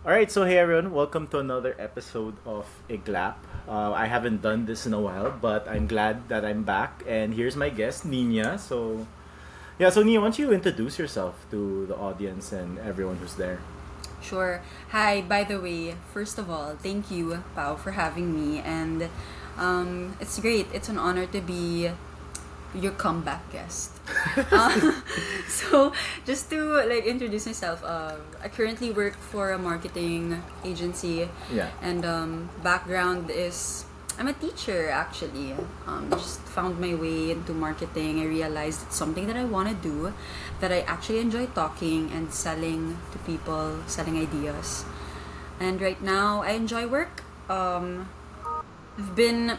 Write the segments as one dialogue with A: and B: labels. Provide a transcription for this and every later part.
A: All right, so hey everyone, welcome to another episode of Iglap. Uh, I haven't done this in a while, but I'm glad that I'm back. And here's my guest, Nina. So, yeah, so Nina, why don't you introduce yourself to the audience and everyone who's there?
B: Sure. Hi, by the way, first of all, thank you, Pao, for having me. And um, it's great. It's an honor to be your comeback guest. uh, so, just to like introduce myself, uh, I currently work for a marketing agency.
A: Yeah.
B: And um, background is I'm a teacher actually. Um, just found my way into marketing. I realized it's something that I want to do, that I actually enjoy talking and selling to people, selling ideas. And right now, I enjoy work. Um, I've been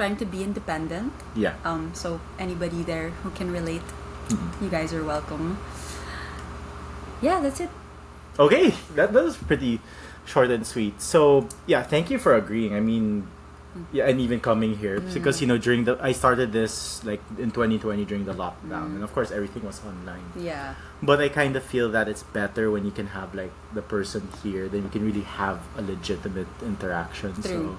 B: trying to be independent.
A: Yeah.
B: Um, so anybody there who can relate,
A: Mhm.
B: you guys are welcome. Yeah, that's it.
A: Okay, that, that was pretty short and sweet. So, yeah, thank you for agreeing. I mean, yeah, and even coming here because you know during the I started this like in 2020 during the lockdown, and of course everything was online.
B: Yeah.
A: But I kind of feel that it's better when you can have like the person here, then you can really have a legitimate interaction. So,
B: True.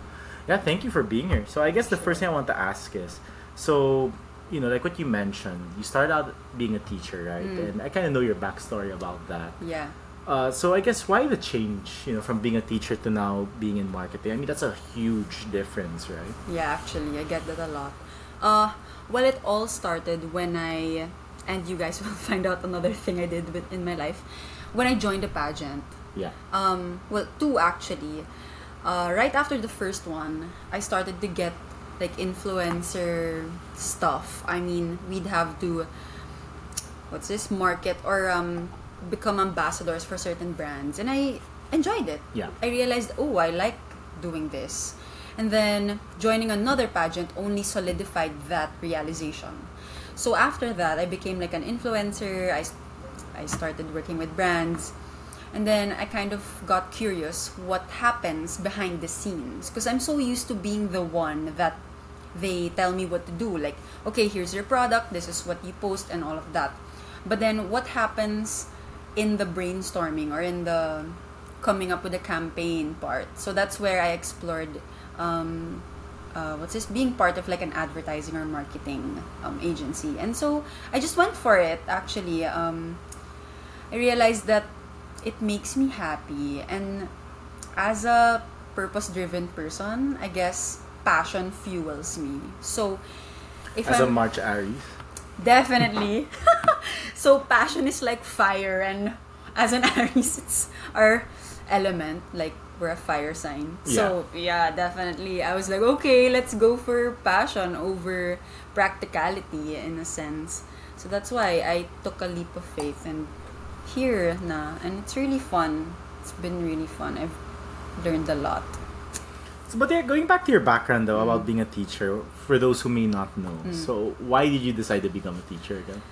A: Yeah, thank you for being here. So I guess the first thing I want to ask is, so you know, like what you mentioned, you started out being a teacher, right?
B: Mm.
A: And I kind of know your backstory about that.
B: Yeah.
A: Uh, so I guess why the change, you know, from being a teacher to now being in marketing? I mean, that's a huge difference, right?
B: Yeah, actually, I get that a lot. Uh, well, it all started when I, and you guys will find out another thing I did with, in my life, when I joined a pageant.
A: Yeah.
B: Um, well, two actually. Uh, right after the first one, I started to get like influencer stuff. I mean, we'd have to, what's this, market or um, become ambassadors for certain brands, and I enjoyed it.
A: Yeah.
B: I realized, oh, I like doing this. And then joining another pageant only solidified that realization. So after that, I became like an influencer. I, I started working with brands. And then I kind of got curious what happens behind the scenes. Because I'm so used to being the one that they tell me what to do. Like, okay, here's your product, this is what you post, and all of that. But then what happens in the brainstorming or in the coming up with a campaign part? So that's where I explored um, uh, what's this being part of like an advertising or marketing um, agency and so i just went for it actually um, i realized that it makes me happy. And as a purpose driven person i guess passion fuels me. So if
A: As a
B: I'm,
A: March Aries.
B: definitely. So passion is like fire and as an aries it's our element. Like we're a fire sign. Yeah. so yeah definitely. I was like okay let's go for passion over practicality in a sense. So that's why i took a leap of faith and here na and it's really fun it's been really fun i've learned a lot
A: So, but yeah, going back to your background though
B: Mm.
A: about being a teacher, for those who may not know, so why did you decide to become a teacher again?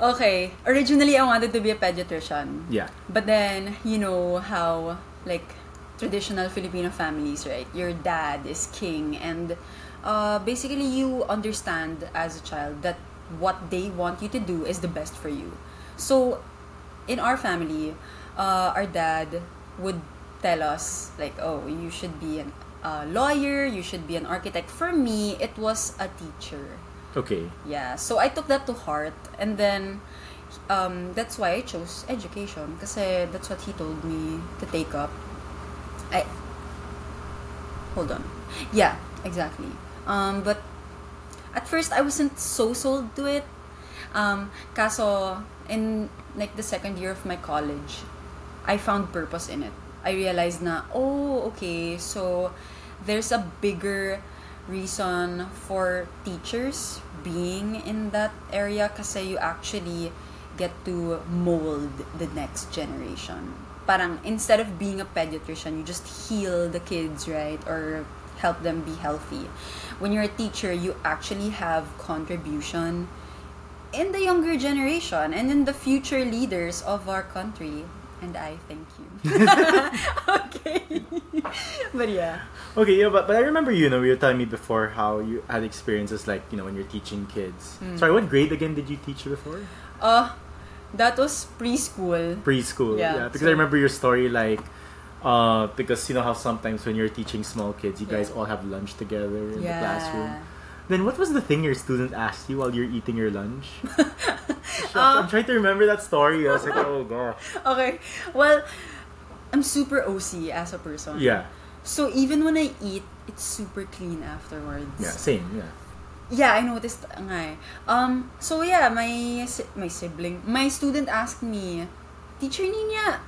B: okay originally i wanted to be a pediatrician
A: Yeah.
B: But then, you know how, like, traditional Filipino families, right? Your dad is king, and uh, basically, you understand as a child that what they want you to do is the best for you. So, in our family, uh, our dad would tell us, like, oh, you should be an a lawyer, you should be an architect. For me, it was a teacher.
A: Okay.
B: Yeah, so I took that to heart and then um, that's why I chose education kasi that's what he told me to take up. I Hold on. Yeah, exactly. Um, but at first I wasn't so sold to it. Um, kaso in like the second year of my college, I found purpose in it. I realized na, oh, okay, so there's a bigger reason for teachers being in that area kasi you actually get to mold the next generation. Parang instead of being a pediatrician, you just heal the kids, right? Or help them be healthy. When you're a teacher, you actually have contribution in the younger generation and in the future leaders of our country. And I thank you. okay. but yeah.
A: Okay, yeah, but, but I remember you know you were telling me before how you had experiences like you know when you're teaching kids.
B: Mm.
A: Sorry, what grade again did you teach before?
B: Uh That was preschool.
A: preschool.
B: Yeah,
A: Yeah, because
B: so-
A: I remember your story like. Uh, because you know how sometimes when you're teaching small kids, you guys
B: Yeah.
A: all have lunch together in the classroom. Then what was the thing your student asked you while you're eating your lunch?
B: Uh,
A: I'm trying to remember that story. I was like, oh gosh.
B: Okay. Well, I'm super OC as a person.
A: Yeah,
B: So even when I eat, it's super clean afterwards.
A: yeah, same. Yeah,
B: Yeah, I noticed nga eh. Um, so yeah, my my sibling, my student asked me, Teacher Nina,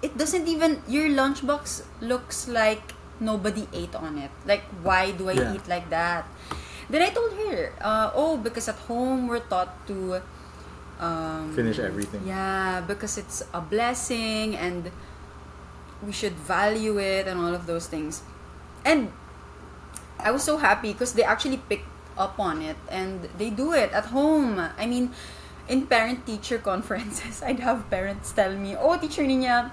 B: it doesn't even, your lunchbox looks like nobody ate on it. Like, why do I
A: Yeah.
B: eat like that? Then I told her, uh, oh, because at home we're taught to um,
A: Finish everything.
B: Yeah, because it's a blessing and we should value it and all of those things. And I was so happy because they actually picked up on it and they do it at home. I mean, in parent teacher conferences, I'd have parents tell me, "Oh, teacher Nina,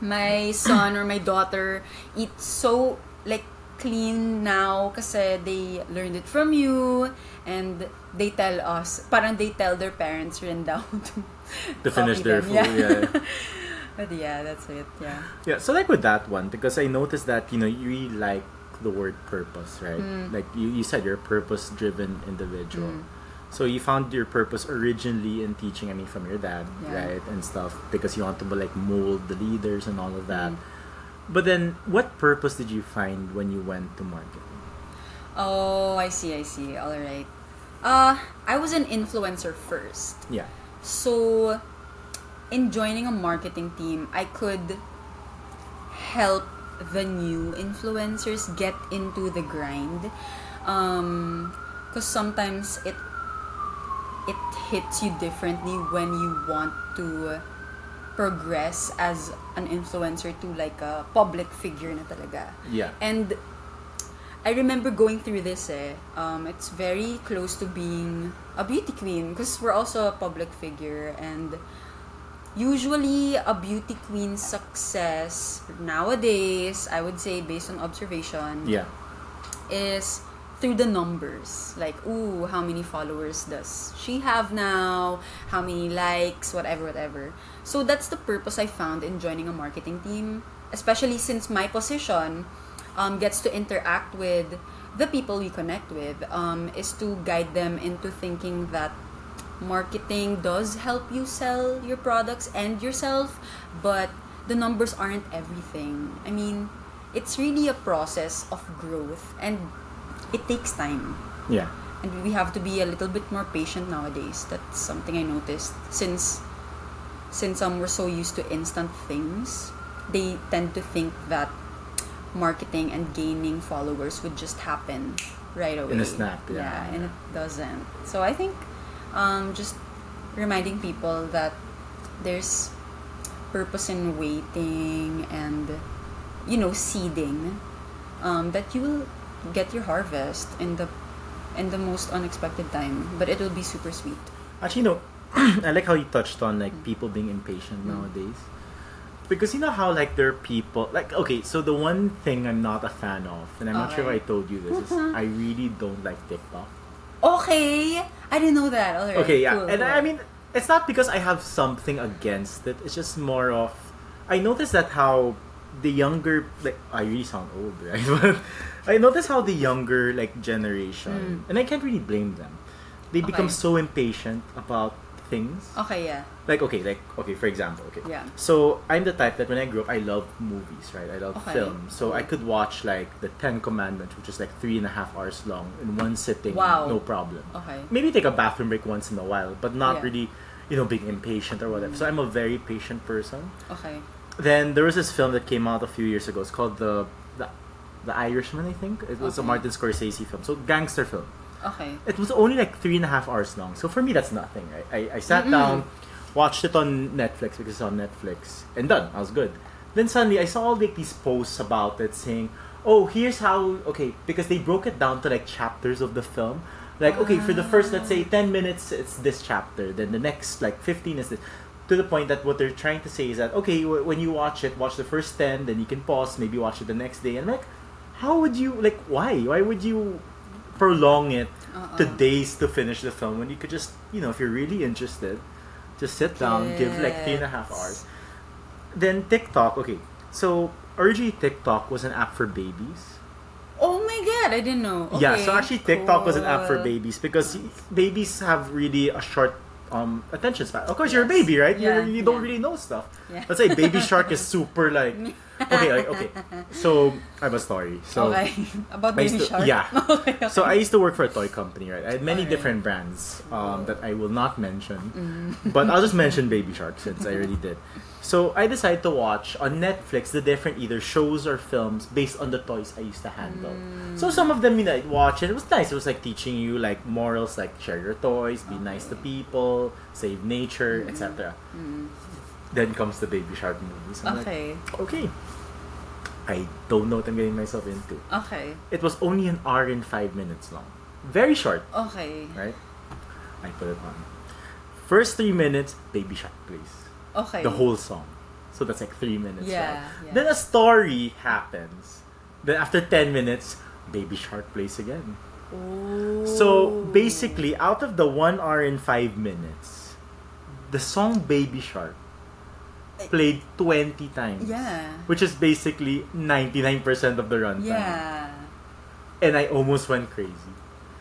B: my son or my daughter eats so like clean now kasi they learned it from you and they tell us parang they tell their parents rin daw to,
A: to finish their
B: them.
A: food. Yeah.
B: but yeah that's it yeah
A: Yeah, so like with that one, because I noticed that, you know, you really like the word purpose, right?
B: Mm.
A: Like you, you said you're a purpose driven individual.
B: Mm.
A: So you found your purpose originally in teaching, I mean, from your dad,
B: Yeah.
A: right? And stuff, because you want to like mold the leaders and all of that.
B: Mm.
A: But then, what purpose did you find when you went to marketing?
B: oh i see i see all right uh i was an influencer first
A: Yeah.
B: So, in joining a marketing team, I could help the new influencers get into the grind. Um, because sometimes it it hits you differently when you want to progress as an influencer to like a public figure na talaga.
A: Yeah.
B: And I remember going through this eh. Um, it's very close to being a beauty queen because we're also a public figure and usually a beauty queen's success nowadays, I would say based on observation,
A: Yeah.
B: is through the numbers. Like, ooh, how many followers does she have now? How many likes? Whatever, whatever. So that's the purpose I found in joining a marketing team, especially since my position um, gets to interact with the people we connect with, um, is to guide them into thinking that marketing does help you sell your products and yourself, but the numbers aren't everything. I mean, it's really a process of growth and it takes time.
A: Yeah.
B: And we have to be a little bit more patient nowadays. That's something I noticed since since um, we're so used to instant things. They tend to think that marketing and gaining followers would just happen right away.
A: In a snap, yeah.
B: and it doesn't. So I think um, just reminding people that there's purpose in waiting and you know seeding um, that you will get your harvest in the in the most unexpected time but it will be super sweet
A: Actually, no. I like how you touched on like people being impatient
B: Mm.
A: nowadays. Because you know how like there are people like okay, so the one thing I'm not a fan of, and I'm not sure if I told you this, is I really don't like TikTok.
B: okay i didn't know that right
A: Okay, yeah,
B: cool,
A: and
B: cool.
A: I mean it's not because I have something against it. It's just more of I noticed that how the younger like I really sound old, right? I notice how the younger like generation, hmm. and I can't really blame them. They become.
B: Okay.
A: so impatient about things.
B: okay yeah
A: like okay like okay for example okay
B: Yeah.
A: so i'm the type that when i grew up i love movies right i love
B: Okay.
A: film so i could watch like the ten commandments which is like three and a half hours long in one sitting
B: Wow.
A: no problem
B: okay
A: maybe take a bathroom break once in a while but not
B: Yeah.
A: really you know being impatient or whatever so hmm. i'm a very patient person
B: okay
A: then there was this film that came out a few years ago it's called the the, irishman i think it was a martin scorsese film so gangster film
B: okay
A: it was only like three and a half hours long. So for me, that's nothing, right? I, I sat
B: Mm-mm.
A: down, watched it on Netflix because it's on Netflix, and done. I was good. Then suddenly, I saw all like these posts about it saying, "Oh, here's how." Okay, because they broke it down to like chapters of the film. Like, okay, for the first, let's say, ten minutes, it's this chapter. Then the next, like, fifteen is this. To the point that what they're trying to say is that okay, w- when you watch it, watch the first ten, then you can pause, maybe watch it the next day. And like, how would you like? Why? Why would you prolong it
B: Uh-uh.
A: to days to finish the film when you could just, you know, if you're really interested, Just sit down, give like three and a half hours. Then TikTok, okay. So originally TikTok was an app for babies.
B: Oh my god, I didn't know.
A: Yeah, so actually TikTok was an app for babies because babies have really a short um, attention span. Of course, you're a baby, right?
B: Yeah,
A: You're, you don't
B: yeah.
A: really know stuff.
B: Yeah.
A: Let's say Baby Shark is super like okay, like, okay. So I have a story. So
B: okay, about baby
A: to-
B: shark.
A: yeah.
B: okay, okay.
A: so I used to work for a toy company, right? I had many
B: Alright.
A: different brands um, that I will not mention,
B: Mm.
A: but I'll just mention Baby Shark since I already did. So I decided to watch on Netflix the different either shows or films based on the toys I used to handle. So some of them you know, I'd watch and it was nice. It was like teaching you like morals, like share your toys, be nice to people, save nature, etc. Then comes the Baby Shark movies. I'm like,
B: okay,
A: okay. I don't know what I'm getting myself into.
B: okay,
A: It was only an hour and five minutes long. Very short,
B: okay,
A: right? I put it on. First three minutes, Baby Shark plays.
B: okay.
A: The whole song. So that's like three minutes.
B: Yeah, yeah.
A: Then a story happens. Then after 10 minutes, Baby Shark plays again. So basically, out of the one hour and five minutes, the song Baby Shark played 20 times.
B: Yeah.
A: Which is basically 99% of the runtime.
B: Yeah.
A: And I almost went crazy.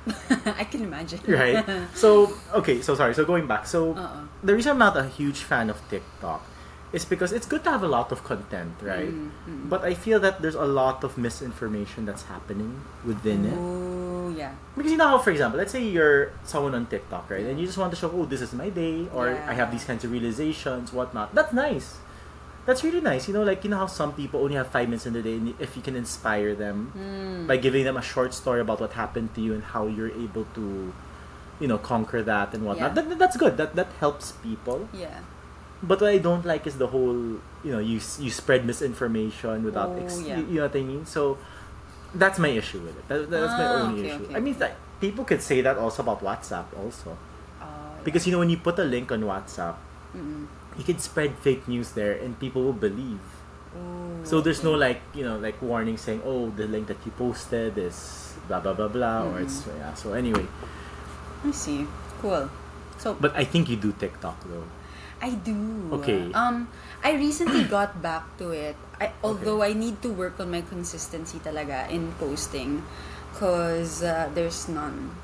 B: I can imagine.
A: Right? so, okay, so sorry. So going back. So,
B: Uh-uh.
A: the reason I'm not a huge fan of TikTok is because it's good to have a lot of content, right?
B: Mm,
A: But I feel that there's a lot of misinformation that's happening within it.
B: Ooh, yeah.
A: Because you know how, for example, let's say you're someone on TikTok, right? And you just want to show, oh, this is my day, or I have these kinds of realizations, whatnot. That's nice. That's really nice. You know, like, you know how some people only have five minutes in the day, and if you can inspire them
B: Mm.
A: by giving them a short story about what happened to you and how you're able to, you know, conquer that and whatnot.
B: Yeah.
A: That, that's good. That that helps people.
B: Yeah.
A: But what I don't like is the whole, you know, you you spread misinformation without,
B: Oh,
A: ex-
B: yeah.
A: you, you know what I mean. So that's my issue with it. That, that's my
B: Ah,
A: only
B: okay,
A: issue.
B: okay,
A: I mean,
B: okay.
A: like, people could say that also about WhatsApp also
B: Uh,
A: because you know when you put a link on WhatsApp,
B: Mm-mm.
A: you can spread fake news there and people will believe.
B: Ooh,
A: So there's no like you know like warning saying oh the link that you posted is blah blah blah blah or it's
B: Mm-hmm.
A: yeah. So anyway,
B: I see. Cool. So
A: but I think you do TikTok though.
B: I do.
A: Okay.
B: Um, I recently got back to it. I, although I need to work on my consistency talaga in posting, cause uh, there's none.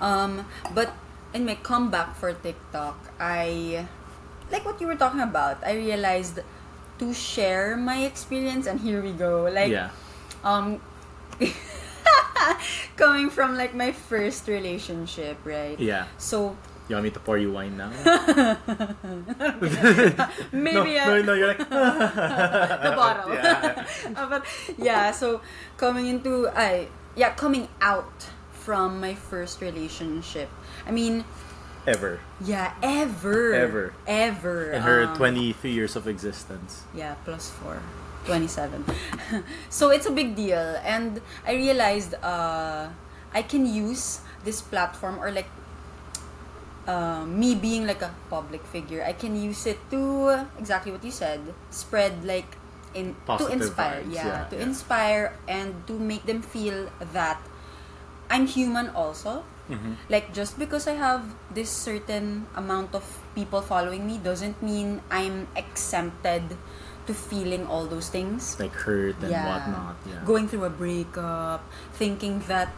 B: Um, but in my comeback for TikTok, I like what you were talking about. I realized to share my experience, and here we go. Like,
A: yeah.
B: um, coming from like my first relationship, right?
A: Yeah.
B: So
A: You want me to pour you wine now?
B: maybe
A: no, no, no, you're like
B: the bottle.
A: Yeah.
B: Uh, but yeah, so coming into I yeah, coming out from my first relationship. I mean,
A: Ever
B: yeah, ever.
A: Ever.
B: Ever.
A: in her
B: um,
A: 23 years of existence.
B: Yeah, plus four. 27. so it's a big deal. And I realized uh, I can use this platform or like uh, me being like a public figure, I can use it to exactly what you said, spread like in to inspire,
A: vibes,
B: yeah,
A: yeah,
B: to
A: yeah.
B: inspire and to make them feel that I'm human also.
A: Mm-hmm.
B: Like just because I have this certain amount of people following me doesn't mean I'm exempted to feeling all those things.
A: Like hurt and whatnot. Yeah.
B: Going through a breakup, thinking that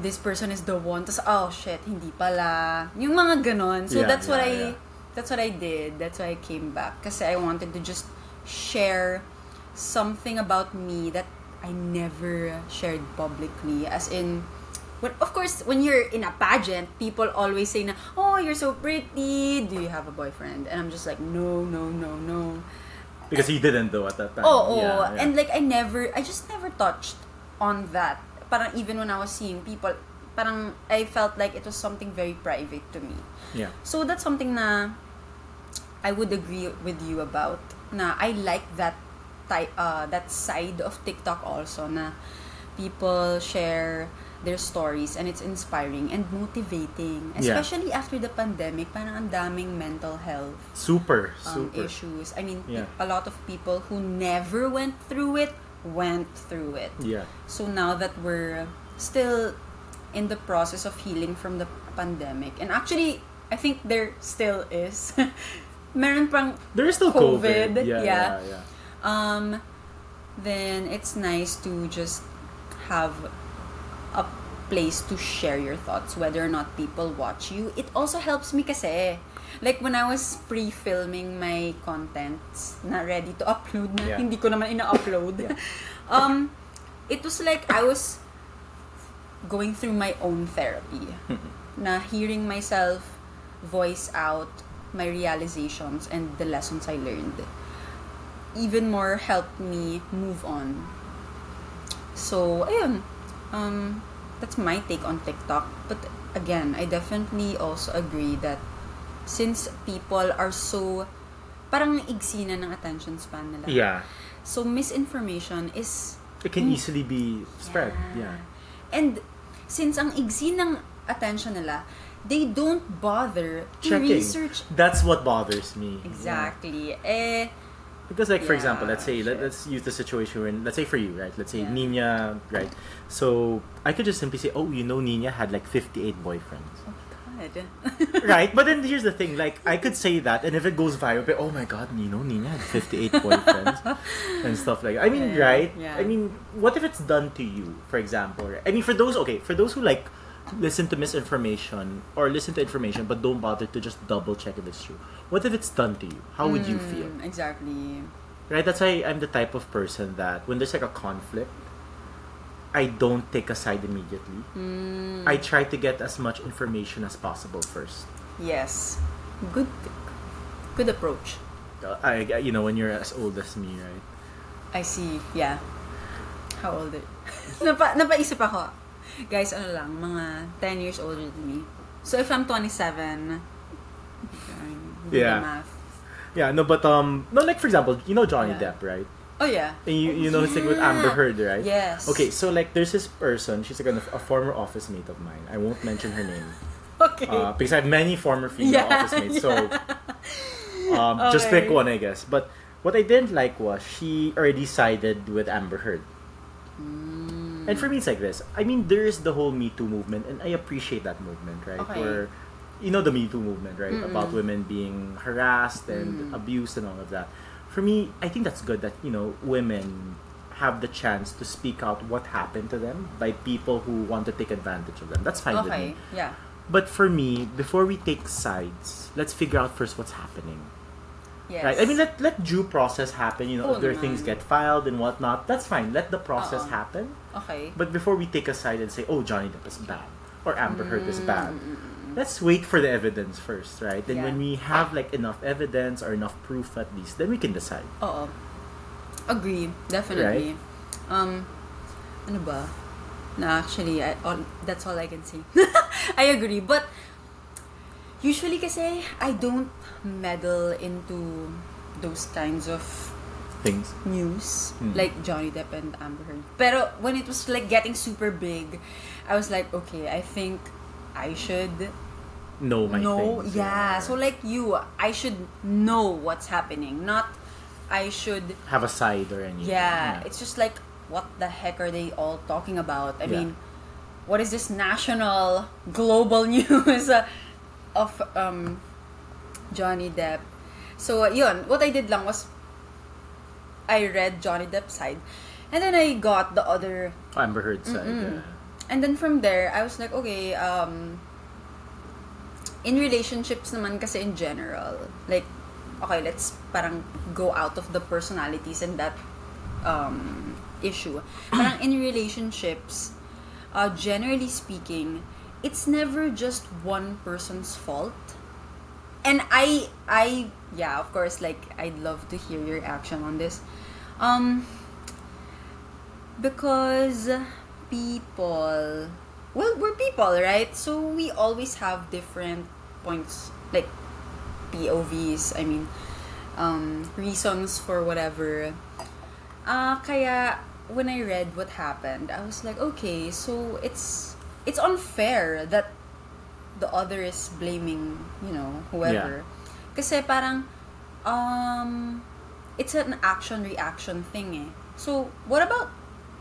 B: this person is the one, tas oh shit, hindi pala. Yung mga ganon. So
A: Yeah,
B: that's what
A: yeah,
B: I
A: yeah.
B: that's what I did. That's why I came back kasi I wanted to just share something about me that I never shared publicly as in when, of course, when you're in a pageant, people always say na, oh, you're so pretty. Do you have a boyfriend? And I'm just like, no, no, no, no.
A: Because he didn't though at that time.
B: Oh, oh,
A: Yeah, yeah.
B: and like I never, I just never touched on that. Parang even when I was seeing people, parang I felt like it was something very private to me.
A: yeah.
B: So that's something na I would agree with you about. Na I like that type, uh, that side of TikTok also. Na people share their stories and it's inspiring and motivating.
A: Yeah.
B: Especially after the pandemic, parang ang daming mental health
A: Super,
B: um,
A: super.
B: issues. I mean,
A: Yeah.
B: a lot of people who never went through it went through it.
A: Yeah.
B: So now that we're still in the process of healing from the pandemic, and actually, I think there still is. Meron pang
A: There is still COVID.
B: COVID,
A: Yeah,
B: yeah.
A: yeah, yeah.
B: um then it's nice to just have a place to share your thoughts whether or not people watch you it also helps me kasi like when I was pre-filming my contents na ready to upload na
A: Yeah.
B: hindi ko naman ina-upload
A: Yeah.
B: um it was like I was going through my own therapy na hearing myself voice out my realizations and the lessons I learned even more helped me move on. So, ayun. Um, that's my take on TikTok. But again, I definitely also agree that since people are so parang igsi na ng attention span nila.
A: Yeah.
B: So misinformation is
A: It can easily be spread. Yeah.
B: And since ang igsi ng attention nila, they don't bother to
A: Checking.
B: research
A: That's what bothers me.
B: exactly. Eh
A: Because like for example, let's say let, let's use the situation when let's say for you, right? Let's say
B: Yeah.
A: Nina, right? So I could just simply say, "Oh, you know Nina had like 58 boyfriends."
B: Oh God.
A: right? But then here's the thing, like I could say that and if it goes viral, but oh my god, Nino, know Nina had 58 boyfriends and stuff like that. I mean,
B: Yeah,
A: right?
B: yeah.
A: I mean, what if it's done to you, for example? right? I mean, for those okay, for those who like listen to misinformation or listen to information but don't bother to just double check if it's true. What if it's done to you? How would you feel?
B: Mm, Exactly.
A: Right? That's why I'm the type of person that when there's like a conflict, I don't take a side immediately.
B: Mm,
A: I try to get as much information as possible first.
B: yes. Good good approach.
A: Uh, I, you know, when you're as old as me, right?
B: I see. Yeah. How old are Napa, napaisip ako. Guys, ano lang, mga 10 years older than me. So if I'm 27, okay,
A: Yeah.
B: math.
A: Yeah, no, but um, no, like for example, you know Johnny
B: Yeah.
A: Depp, right?
B: Oh yeah.
A: And you, you know, it's like with Amber Heard, right?
B: Yes.
A: Okay, so like there's this person, she's like a, a former office mate of mine. I won't mention her name
B: Okay.
A: uh, because I have many former female
B: Yeah,
A: office mates. So um, just pick one, I guess. But what I didn't like was she already sided with Amber Heard.
B: Mm.
A: And for me, it's like this. I mean, there is the whole Me Too movement, and I appreciate that movement, right?
B: Okay.
A: Where, you know, the Me Too movement, right?
B: Mm-mm.
A: About women being harassed and
B: Mm.
A: abused and all of that. For me, I think that's good that, you know, women have the chance to speak out what happened to them by people who want to take advantage of them. That's fine with
B: okay.
A: me.
B: Yeah.
A: But for me, before we take sides, let's figure out first what's happening.
B: Yes.
A: Right? I mean, let, let due process happen. You know,
B: Oo
A: if there are
B: naman.
A: things get filed and whatnot, that's fine. Let the process
B: Oo.
A: happen.
B: Okay.
A: But before we take a side and say, oh, Johnny Depp is bad or Amber Heard is bad,
B: Mm,
A: let's wait for the evidence first, right? Then
B: Yeah.
A: when we have like enough evidence or enough proof at least, then we can decide.
B: Oo. Agree. Definitely. Um, ano ba? Na actually, I, all, that's all I can say. I agree. But, usually kasi, I don't meddle into those kinds of
A: Things.
B: news.
A: Hmm.
B: Like Johnny Depp and Amber Heard. Pero, when it was like getting super big, I was like, okay, I think I should
A: Know my
B: know
A: things.
B: yeah so like you i should know what's happening not i should
A: have a side or anything.
B: yeah, it's just like what the heck are they all talking about i
A: Yeah.
B: mean what is this national global news of um johnny depp so uh, yun what i did lang was i read johnny depp's side and then i got the other
A: Amber Heard side.
B: Mm-mm.
A: Yeah.
B: And then from there, I was like, okay, um, in relationships naman kasi in general, like, okay, let's parang go out of the personalities and that um, issue. Parang in relationships, uh, generally speaking, it's never just one person's fault. And I, I, yeah, of course, like, I'd love to hear your reaction on this. Um, because people. Well we're people right? So we always have different points like povs i mean um, reasons for whatever. Uh, kaya when i read what happened i was like okay so it's it's unfair that the other is blaming you know whoever. Kasi parang um it's an action reaction thing eh. So what about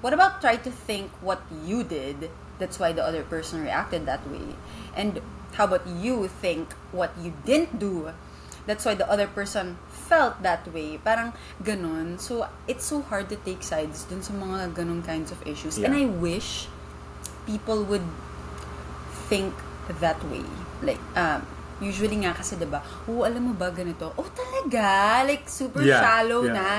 B: what about try to think what you did that's why the other person reacted that way and how about you think what you didn't do? That's why the other person felt that way. Parang ganon. So, it's so hard to take sides dun sa mga ganon kinds of issues. And
A: Yeah.
B: I wish people would think that way. Like, um, usually nga kasi, diba, oh, alam mo ba ganito? Oh, talaga? Like, super
A: Yeah,
B: shallow
A: yeah.
B: na.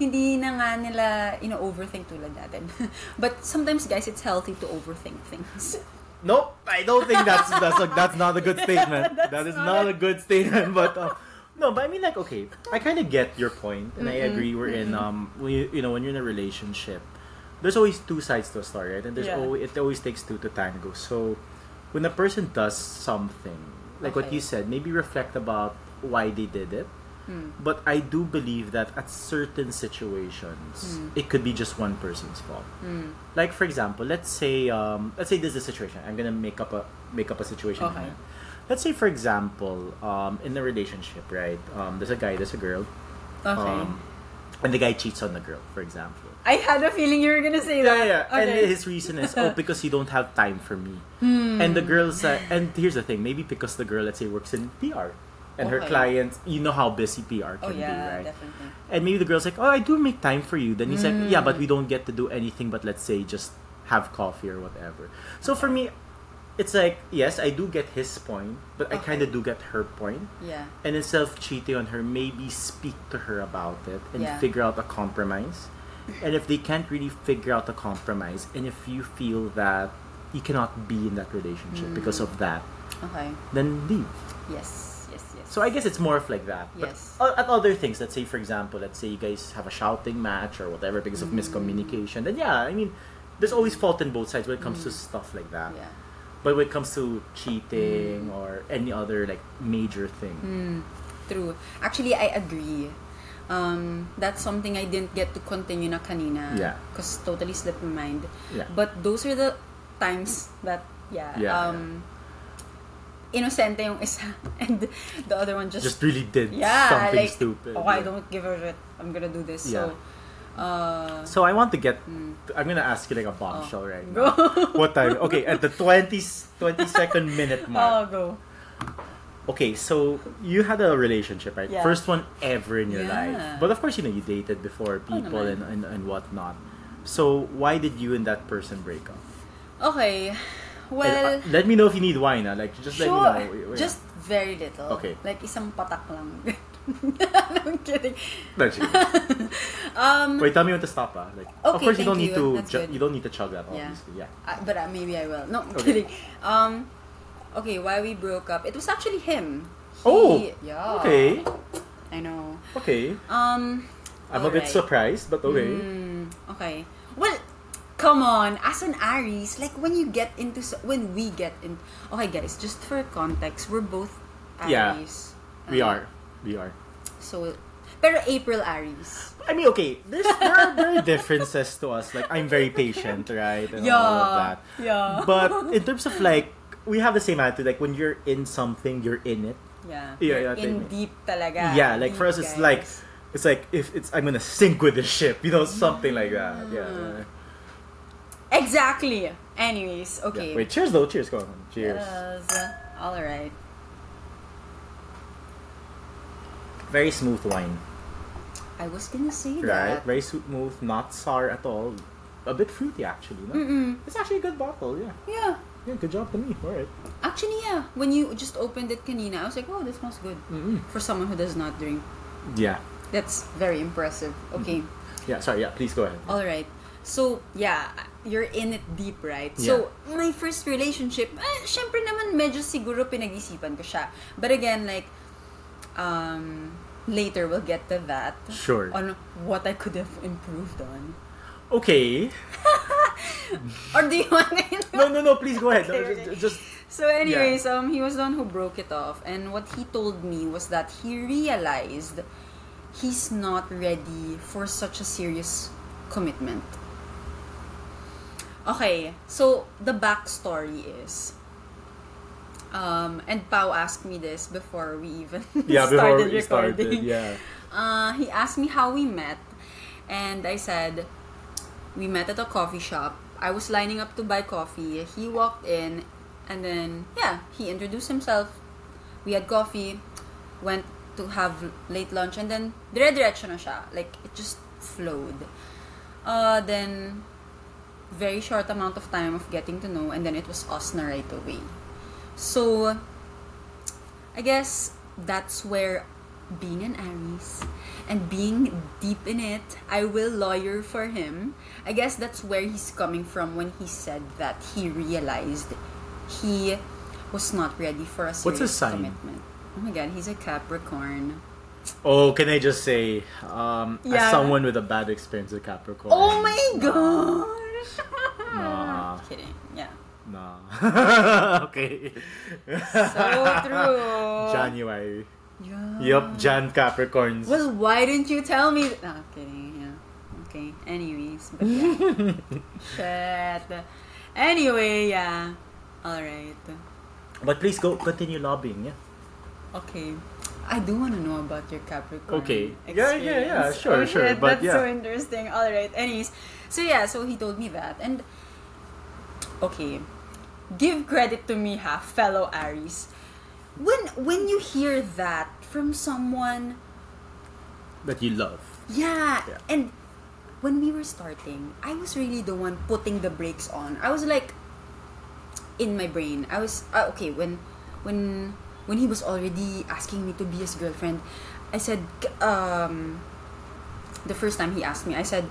B: Hindi na nga nila, you know, overthink tulad natin. But sometimes, guys, it's healthy to overthink things.
A: Nope, I don't think that's that's a, that's not a good statement.
B: That's
A: that is
B: not
A: not a good statement. But uh, no, but I mean like okay, I kind of get your point, and I agree. We're in um, we, you know, when you're in a relationship, there's always two sides to a story, right? And there's
B: Yeah.
A: always it always takes two to tango. So when a person does something, like what you said, maybe reflect about why they did it.
B: Hmm.
A: But I do believe that at certain situations,
B: Hmm.
A: it could be just one person's fault. Like for example, let's say um, let's say this is a situation. I'm gonna make up a make up a situation.
B: Okay.
A: Let's say for example, um, in a relationship, right? Um, there's a guy, there's a girl,
B: Okay.
A: um, and the guy cheats on the girl, for example.
B: I had a feeling you were gonna say that.
A: yeah. And
B: Okay.
A: his reason is, oh, because you don't have time for me.
B: Hmm.
A: And the girl's, uh, and here's the thing, maybe because the girl, let's say, works in PR, and her
B: Okay.
A: clients, you know how busy PR
B: Oh
A: can
B: yeah,
A: be, right?
B: definitely.
A: And maybe the girl's like, oh, I do make time for you. Then he's like, yeah, but we don't get to do anything but let's say just have coffee or whatever. So for me, it's like, yes, I do get his point, but I
B: Okay.
A: kind of do get her point.
B: Yeah.
A: And instead of cheating on her, maybe speak to her about it and
B: Yeah.
A: figure out a compromise. And if they can't really figure out a compromise, and if you feel that you cannot be in that relationship because
B: Hmm.
A: of that,
B: Okay.
A: then leave.
B: Yes.
A: So I guess it's more of like that. But
B: Yes.
A: o- at other things, let's say for example, let's say you guys have a shouting match or whatever because
B: Mm.
A: of miscommunication, then yeah, I mean, there's always fault in both sides when it comes to stuff like that.
B: Mm. yeah.
A: But when it comes to cheating or any other like major thing,
B: Mm, true. Actually, I agree. Um, that's something I didn't get to continue na kanina.
A: Yeah.
B: Because totally slipped my mind.
A: yeah,
B: But those are the times that, yeah,
A: Yeah,
B: um, innocente yung isa and the other one just,
A: just really did
B: yeah,
A: something
B: like,
A: stupid.
B: oh, I
A: yeah.
B: don't give a shit. I'm gonna do this.
A: Yeah.
B: So, uh,
A: So I want to get.
B: Mm.
A: I'm gonna ask you like a bombshell right
B: go.
A: now. What time? Okay, at the 20, 20 second minute
B: oh, go.
A: Okay, so you had a relationship, right?
B: Yeah.
A: First one ever in your
B: Yeah.
A: life. But of course, you know, you dated before people
B: naman.
A: and, and, and whatnot. So why did you and that person break up?
B: Okay. Well,
A: uh, let me know if you need wine. Ah. Like, just
B: sure.
A: let me know.
B: Just very little.
A: Okay.
B: Like isang patak lang. I'm kidding.
A: No.
B: Um,
A: Wait, tell me when to stop. Ah. Like, of
B: Okay,
A: course, you don't need
B: you.
A: to. Ju- you don't need to chug that.
B: Yeah.
A: Obviously, yeah.
B: Uh, but uh, maybe I will. No, I'm
A: Okay.
B: kidding. Um, okay, why we broke up? It was actually him. He-
A: Oh,
B: yeah.
A: Okay.
B: I know.
A: Okay.
B: Um,
A: I'm a bit surprised, but okay.
B: Mm, okay. Well, come on. As an Aries, like when you get into when we get in. Okay, guys. Just for context, we're both Aries. Yeah.
A: We
B: Um,
A: are. We are.
B: So, pero April Aries.
A: I mean, okay, there's there are, there are differences to us. Like, I'm very patient, right, and all of that.
B: Yeah.
A: But in terms of like, we have the same attitude. Like, when you're in something, you're in it.
B: Yeah.
A: Yeah, yeah,
B: in deep talaga.
A: yeah, like for us,
B: Deep,
A: it's
B: guys.
A: like, it's like if it's I'm gonna sink with the ship, you know, something like that. Yeah.
B: Exactly. Anyways,
A: yeah.
B: okay.
A: Wait, cheers though. Cheers, go on. Cheers.
B: Yes. All right.
A: Very smooth wine,
B: I was gonna say
A: right?
B: that.
A: Right, very smooth, not sour at all. A bit fruity actually. No?
B: Mm-mm.
A: It's actually a good bottle. Yeah.
B: Yeah.
A: Yeah. Good job to me. All right.
B: Actually, yeah. When you just opened it kanina, I was like, oh, this smells good.
A: Mm-mm.
B: For someone who does not drink.
A: Yeah.
B: That's very impressive. Okay. Mm-hmm.
A: Yeah. Sorry. Yeah. Please go ahead.
B: All right. So, yeah, you're in it deep, right? So, my first relationship, eh, syempre naman medyo siguro pinag-isipan ko siya. But again, like, um, later we'll get to that.
A: Sure.
B: On what I could have improved on.
A: Okay.
B: Or do you want to
A: No, no, no. Please go ahead. No,
B: Okay,
A: just,
B: okay.
A: just
B: So anyways, um, he was the one who broke it off, and what he told me was that he realized he's not ready for such a serious commitment. Okay, so the backstory is, um, and Pau asked me this before we even
A: yeah. Before
B: started
A: we
B: recording.
A: started, yeah.
B: Uh, he asked me how we met, and I said, we met at a coffee shop. I was lining up to buy coffee. He walked in, And then, yeah, he introduced himself. We had coffee, went to have late lunch, and then dire-diretso na siya. Like, it just flowed. Uh, then, very short amount of time of getting to know, and then it was us na right away. So, I guess that's where being an Aries and being deep in it, I will lawyer for him. I guess that's where he's coming from when he said that he realized he was not ready for a serious
A: What's his sign?
B: commitment. Oh my god, he's a Capricorn.
A: Oh, can I just say, um,
B: Yeah.
A: as someone with a bad experience with Capricorn.
B: Oh my gosh!
A: Nah.
B: Kidding. Yeah.
A: Nah. okay.
B: So true.
A: January.
B: Yeah.
A: Yup, Jan Capricorns.
B: Well, why didn't you tell me? Th- no, kidding. Yeah. Okay. Anyways, but yeah. Shit. Anyway, yeah. All right.
A: but please go continue lobbying, yeah.
B: Okay. I do want to know about your Capricorn.
A: Okay. Yeah, yeah, yeah, sure,
B: Oh,
A: sure,
B: shit,
A: but
B: that's
A: yeah.
B: so interesting. All right. Anyways, so yeah, so he told me that, and okay, give credit to me, ha, fellow Aries. When when you hear that from someone
A: That you love.
B: Yeah,
A: Yeah.
B: and when we were starting, I was really the one putting the brakes on. I was like, in my brain, I was uh, okay when, when, when he was already asking me to be his girlfriend. I said, um, the first time he asked me, I said,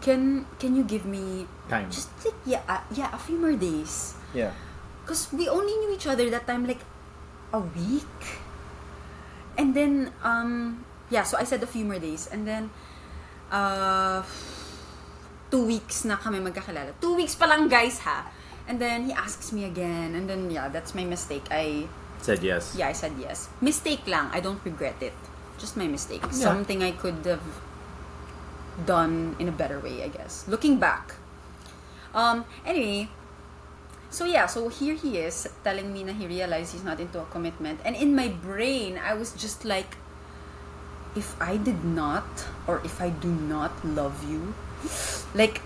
B: can can you give me
A: Time.
B: just like yeah uh, yeah a few more days
A: Yeah.
B: because we only knew each other that time like a week and then um yeah so I said a few more days and then uh two weeks na kami magkakilala two weeks pa lang guys ha and then he asks me again and then yeah that's my mistake I
A: Said yes.
B: yeah I said yes. Mistake lang. I don't regret it. Just my mistake.
A: Yeah.
B: something I could have done in a better way I guess. Looking back. Um anyway. So yeah. So here he is telling me na he realized he's not into a commitment. And in my brain I was just like if I did not or if I do not love you like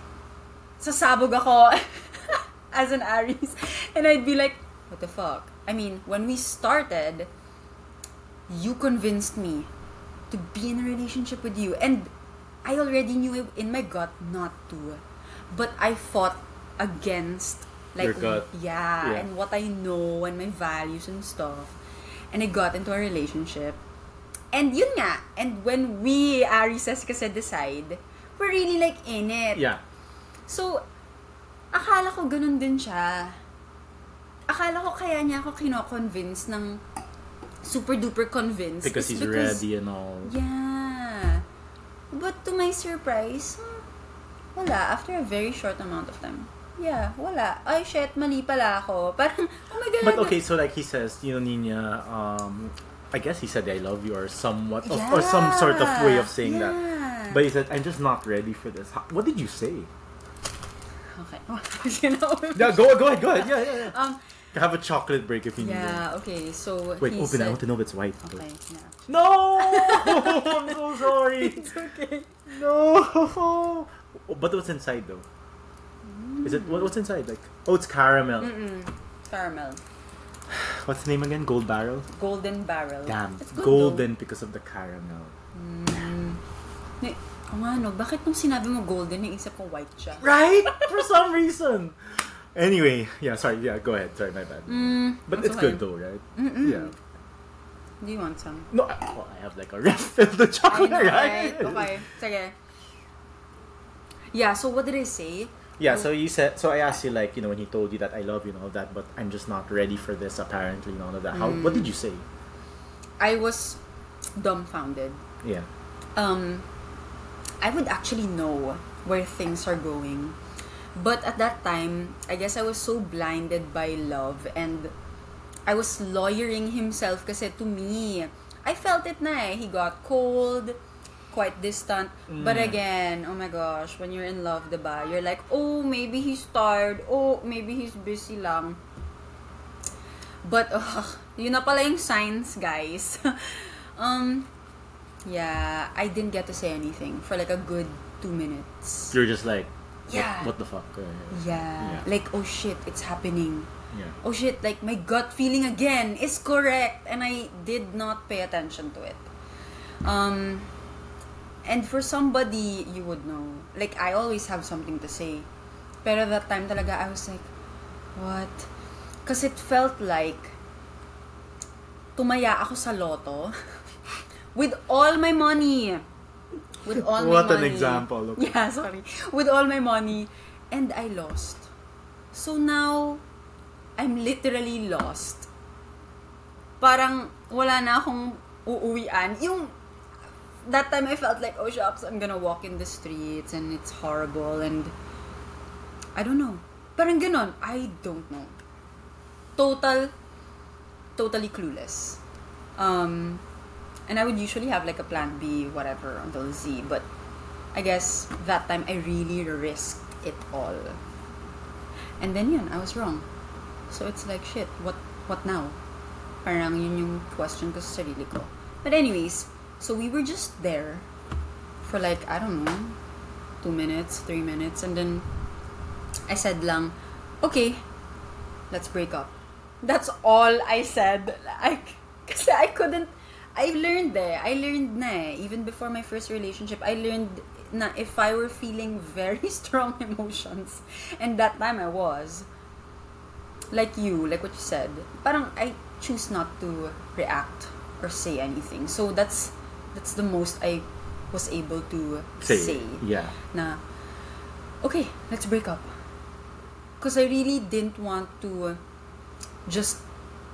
B: sasabog ako as an Aries. And I'd be like what the fuck I mean when we started you convinced me to be in a relationship with you and I already knew it in my gut not to but I fought against like
A: Your gut.
B: yeah,
A: Yeah.
B: and what I know and my values and stuff and I got into a relationship and yun nga and when we Arises kasi decide we're really like in it
A: Yeah.
B: So, akala ko ganun din siya. Akala ko kaya niya ako kino-convince ng super duper convinced.
A: Because he's ready and all.
B: Yeah. But to my surprise, wala. After a very short amount of time. Yeah, wala. Ay, shit, mali pala ako. Parang, oh my God.
A: But okay, so like he says, you know, Nina, um, I guess he said I love you or somewhat, of, or some sort of way of saying that.
B: Yeah.
A: But he said, I'm just not ready for this. How, what did you say?
B: Okay. you know?
A: Yeah, go, go ahead, go ahead. Yeah, yeah, yeah.
B: Um,
A: Have a chocolate break if you need it.
B: yeah, okay. So,
A: Wait,
B: he
A: open it.
B: said,
A: I want to know if it's white.
B: Okay, yeah.
A: No! I'm so sorry.
B: It's okay.
A: No. But what's inside though? Is it what, what's inside? Like oh, it's caramel.
B: Mm-mm. Caramel.
A: What's the name again? Gold barrel.
B: Golden barrel.
A: Damn,
B: It's good
A: golden because of the caramel.
B: though. Eh, O nga no, bakit nung sinabi mo golden, yung isip ko white siya?
A: Right? For some reason. Anyway, yeah. Sorry. Yeah. Go ahead. Sorry, my bad.
B: Mm,
A: but it's
B: okay.
A: good though, right?
B: Mm-mm.
A: Yeah.
B: Do you want some?
A: No, I, well, I have like a refill the chocolate,
B: know,
A: right?
B: right? Okay, sige. Yeah, so what did I say?
A: Yeah, so you said so I asked you like, you know, when he told you that I love you and all that, but I'm just not ready for this apparently and all of that. How what did you say?
B: I was dumbfounded.
A: Yeah.
B: Um, I would actually know where things are going. But at that time, I guess I was so blinded by love and I was lawyering himself kasi to me, I felt it na eh. He got cold, quite distant. But
A: Mm.
B: again, oh my gosh, when you're in love, diba? You're like, oh, maybe he's tired. Oh, maybe he's busy lang. But, ugh, yun na pala yung signs, guys. um, yeah, I didn't get to say anything for like a good two minutes.
A: You're just like
B: Yeah.
A: what, the fuck? Uh,
B: Yeah.
A: Yeah.
B: Like, oh shit, it's happening.
A: Yeah.
B: oh shit, like my gut feeling again is correct, and I did not pay attention to it. Um, and for somebody you would know, like I always have something to say, pero that time talaga I was like, what? Because it felt like tumaya ako sa loto with all my money. With all
A: What
B: my
A: an
B: money.
A: example, okay.
B: Yeah, sorry. With all my money. And I lost. So now, I'm literally lost. Parang wala na akong uuwian. Yung, that time I felt like, oh shucks, I'm gonna walk in the streets and it's horrible and I don't know. Parang ganon. I don't know. Total, totally clueless. Um, and I would usually have like a plan B, whatever, until Z. But I guess that time I really risked it all. And then yun, I was wrong. So it's like, shit, what what now? Parang yun yung question ko sa sarili ko. But anyways, so we were just there for like, I don't know, two minutes, three minutes. And then I said lang, okay, let's break up. That's all I said. Like, kasi I couldn't, I learned eh. I learned na eh. Even before my first relationship, I learned na if I were feeling very strong emotions, and that time I was, like you, like what you said, parang I choose not to react or say anything. So that's that's the most I was able to
A: Say.
B: say
A: Yeah.
B: na, okay, let's break up. Because I really didn't want to just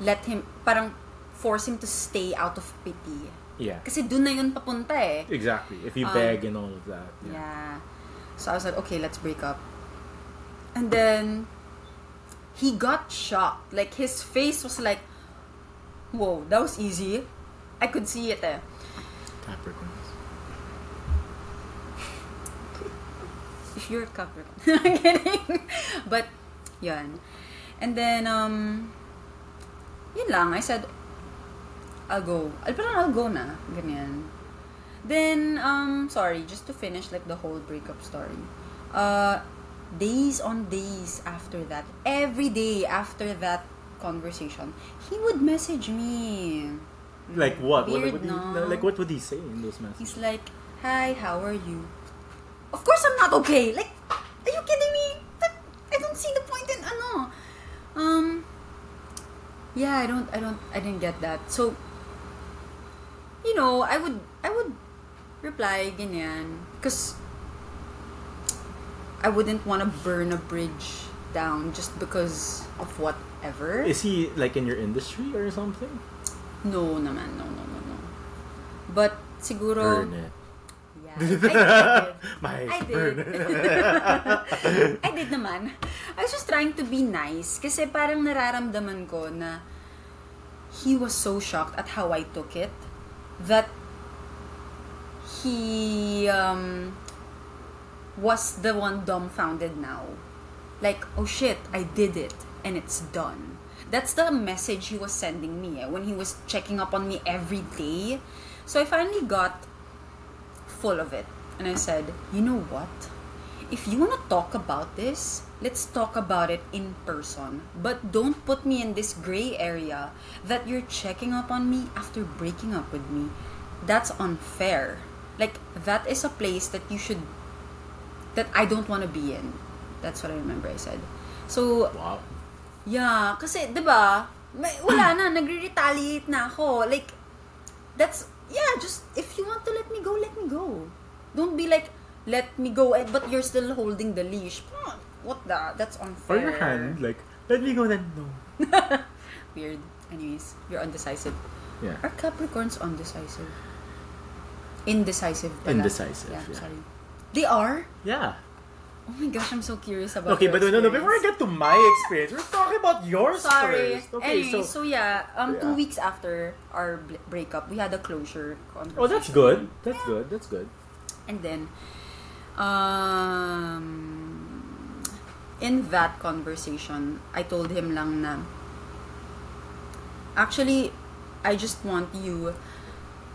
B: let him, parang force him to stay out of pity.
A: Yeah.
B: Kasi dun na yun papunta eh.
A: Exactly. If you
B: Um,
A: beg and all of that. Yeah.
B: Yeah. So I was like, okay, let's break up. And then he got shocked. Like his face was like, whoa, that was easy. I could see it eh.
A: Capricorns.
B: If you're a Capricorn. I'm kidding. But, yun. And then, um, yun lang. I said, I'll go. Al parang I'll go na. Ganyan. Then, um, sorry, just to finish like the whole breakup story. Uh, days on days after that, every day after that conversation, he would message me.
A: Like what? what,
B: Weird,
A: what would he,
B: no?
A: like what would he say in those messages?
B: He's like, "Hi, how are you?" Of course, I'm not okay. Like, are you kidding me? I don't see the point in ano. Um. Yeah, I don't. I don't. I didn't get that. So, you know, I would. I would reply ganyan because I wouldn't want to burn a bridge down just because of whatever.
A: Is he like in your industry or something?
B: no, naman, no, no, no, no. But siguro.
A: Burn it.
B: Yeah, I did.
A: My
B: I did. I did naman. I was just trying to be nice kasi parang nararamdaman ko na he was so shocked at how I took it that he um, was the one dumbfounded now. Like, oh shit, I did it and it's done. That's the message he was sending me eh, when he was checking up on me every day. So I finally got full of it. And I said, you know what? If you want to talk about this, let's talk about it in person. But don't put me in this gray area that you're checking up on me after breaking up with me. That's unfair. Like, that is a place that you should, that I don't want to be in. That's what I remember I said. So,
A: Wow.
B: Yeah, kasi 'di ba? May wala na nagre-retaliate na ako. Like that's yeah, just if you want to let me go, let me go. Don't be like let me go eh, but you're still holding the leash. What the? That's
A: Or
B: unfair.
A: your hand, like, let me go then. No.
B: Weird. Anyways, you're undecisive.
A: Yeah.
B: Are Capricorns undecisive? Indecisive. pala.
A: Indecisive,
B: Yeah,
A: yeah.
B: sorry. They are?
A: Yeah.
B: Oh my gosh, I'm so curious about
A: Okay, but no, no, before I get to my experience, we're talking about yours
B: Sorry.
A: first. Okay,
B: anyway,
A: so,
B: so, yeah, um, two weeks after our breakup, we had a closure conversation.
A: oh, that's good. That's good. That's good.
B: And then, um, in that conversation, I told him lang na, actually, I just want you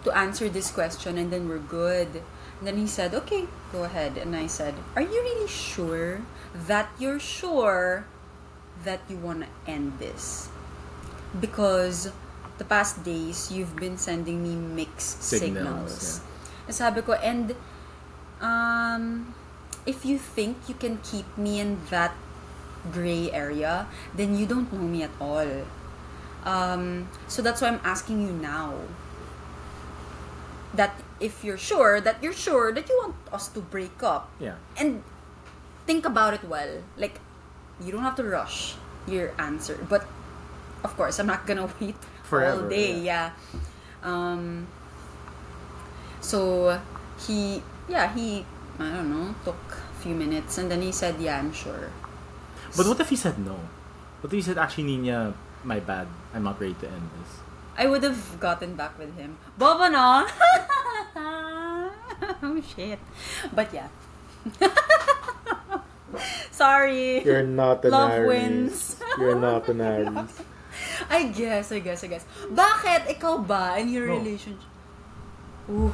B: to answer this question and then we're good. And then he said, okay, go ahead. And I said, are you really sure that you're sure that you want to end this? Because the past days, you've been sending me mixed
A: Signals,
B: signals. And Sabi ko, and um, if you think you can keep me in that gray area, then you don't know me at all. Um, so that's why I'm asking you now. That if you're sure, that you're sure that you want us to break up,
A: Yeah.
B: and think about it well. Like, you don't have to rush your answer. But, of course, I'm not gonna wait
A: Forever,
B: all day. Yeah. Um, so, he, yeah, he, I don't know, took a few minutes and then he said, yeah, I'm sure.
A: But what if he said no? What if he said, actually, Nina, my bad. I'm not ready to end this.
B: I would have gotten back with him. Bobo, no? oh, shit. But yeah. Sorry.
A: You're not an
B: Love wins.
A: You're not an Aries.
B: I guess, I guess, I guess. Bakit? Ikaw ba in your
A: No.
B: relationship? Ooh.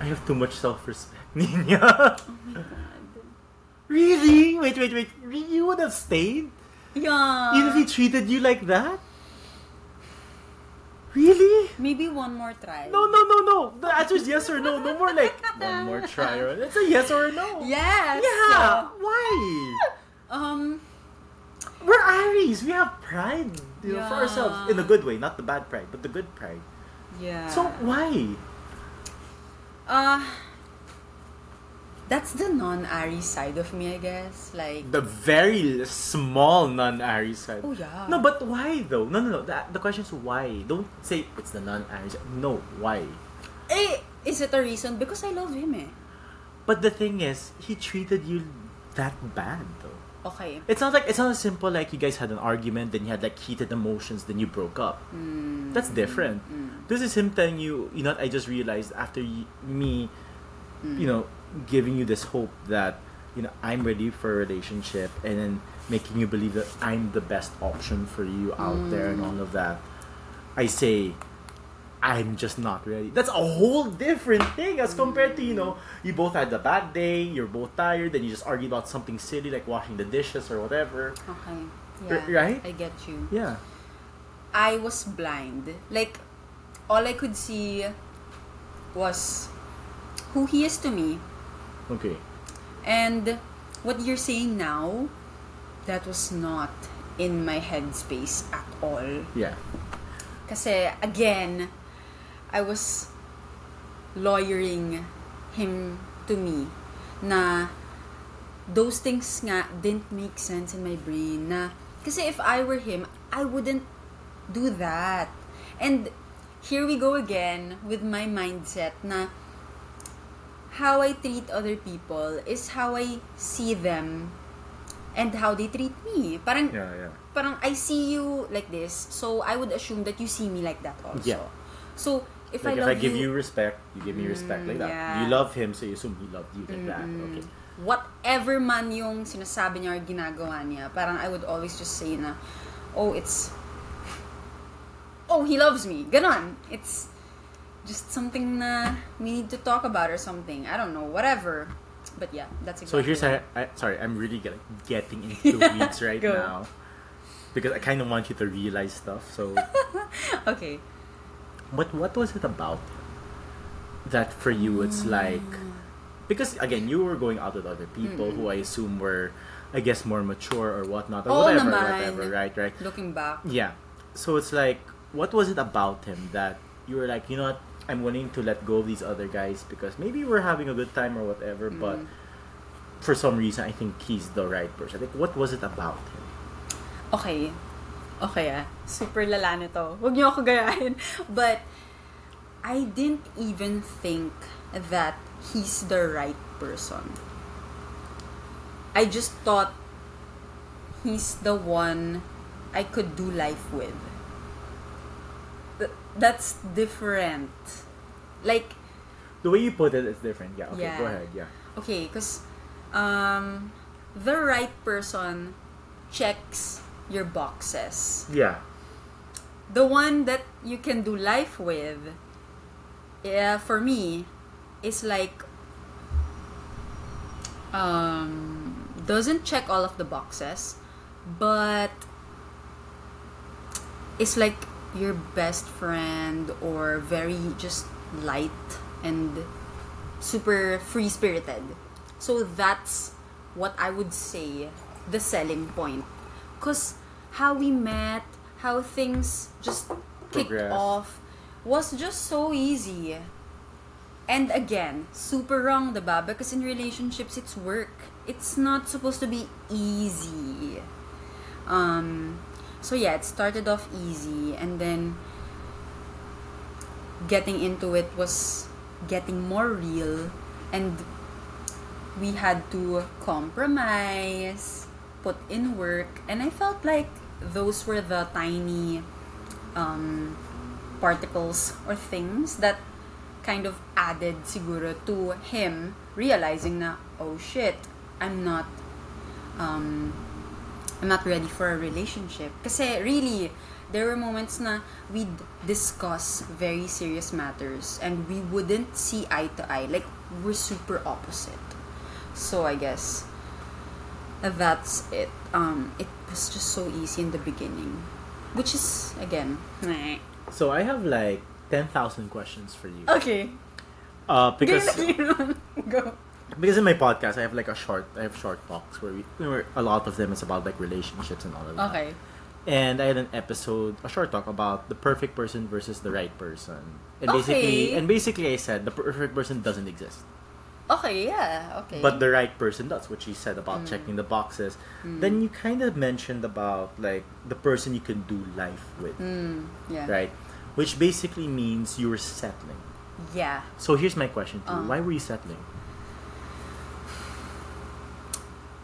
A: I have too much self-respect, Nina. really? Wait, wait, wait. You would have stayed?
B: Yeah.
A: Even if he treated you like that? Really?
B: Maybe one more try.
A: No, no, no, no. The answer is yes or no. No more like one more try. Or, it's a yes or a no.
B: Yes.
A: Yeah. Why?
B: Um.
A: We're Aries. We have pride you know, for
B: Yeah.
A: ourselves in a good way, not the bad pride, but the good pride.
B: Yeah.
A: So why?
B: Uh. That's the non-Ari side of me, I guess. Like.
A: The very small non-Ari side.
B: Oh yeah.
A: No, but why though? No, no, no. The, the question is why. Don't say it's the non-Aries. No, why?
B: Eh, is it a reason? Because I love him, eh.
A: But the thing is, he treated you that bad though.
B: Okay.
A: It's not like it's not as simple like you guys had an argument, then you had like heated emotions, then you broke up.
B: Mm.
A: That's different. This is him telling you, you know, I just realized after y- me, you know, giving you this hope that, you know, I'm ready for a relationship and then making you believe that I'm the best option for you out there and all of that. I say, I'm just not ready. That's a whole different thing as compared to, you know, you both had a bad day, you're both tired, then you just argue about something silly like washing the dishes or whatever.
B: Okay.
A: R-
B: Yeah.
A: right?
B: I get you.
A: Yeah.
B: I was blind. Like, all I could see was who he is to me.
A: Okay.
B: And what you're saying now, that was not in my headspace at all.
A: Yeah.
B: Kasi, again, I was lawyering him to me na those things nga didn't make sense in my brain na kasi if I were him, I wouldn't do that. And here we go again with my mindset na how I treat other people is how I see them and how they treat me. Parang
A: Yeah, yeah.
B: parang I see you like this, so I would assume that you see me like that also.
A: Yeah.
B: So if
A: like
B: I
A: if I give you, respect, you give me respect like that.
B: Mm, yeah.
A: You love him, so you assume he loved you like that. Mm-hmm. Okay.
B: whatever man yung sinasabi niya or ginagawa niya, parang I would always just say na, oh, it's, oh, he loves me. Ganon. It's just something na we need to talk about or something. I don't know, whatever. But yeah, that's exactly.
A: So here's
B: what-
A: I, I sorry, I'm really getting getting into the weeds right
B: Go.
A: now because I kind of want you to realize stuff. So
B: Okay.
A: what what was it about that for you? It's mm. like because again, you were going out with other people who I assume were, I guess, more mature or whatnot or
B: Oo
A: whatever,
B: naman.
A: whatever, right, right.
B: Looking back.
A: Yeah. So it's like, what was it about him that you were like, you know what, I'm willing to let go of these other guys because maybe we're having a good time or whatever, but for some reason, I think he's the right person. Like, what was it about him?
B: Okay. Okay ah. Super lala nito. Huwag niyo ako gayahin. But, I didn't even think that he's the right person. I just thought he's the one I could do life with. Th- That's different. Like,
A: The way you put it is different. Yeah. Okay.
B: Yeah.
A: Go ahead. Yeah.
B: Okay, because um, the right person checks your boxes.
A: Yeah.
B: The one that you can do life with, yeah, for me, is like um, doesn't check all of the boxes, but it's like your best friend or very just light and super free spirited. So that's what I would say the selling point. Cause how we met, how things just kicked
A: Progressed.
B: off was just so easy. And again, super wrong, diba? Because in relationships, it's work. It's not supposed to be easy. Um, so yeah, it started off easy, and then getting into it was getting more real, and we had to compromise, put in work, and I felt like those were the tiny um, particles or things that kind of added siguro to him realizing na oh shit I'm not um I'm not ready for a relationship. Kasi really there were moments na we'd discuss very serious matters and we wouldn't see eye to eye. Like we're super opposite. So I guess that's it. Um it was just so easy in the beginning. Which is again meh.
A: So I have like ten thousand questions for you.
B: okay.
A: Uh, because
B: go
A: because in my podcast I have like a short I have short talks where we where a lot of them is about like relationships and all of that.
B: okay
A: And I had an episode, a short talk about the perfect person versus the right person. And
B: Okay.
A: basically, and basically, I said the perfect person doesn't exist,
B: okay yeah okay
A: but the right person does. What she said about checking the boxes. Then you kind of mentioned about like the person you can do life with,
B: mm, yeah
A: right? Which basically means you were settling.
B: yeah
A: So here's my question to you:
B: Uh.
A: Why were you settling?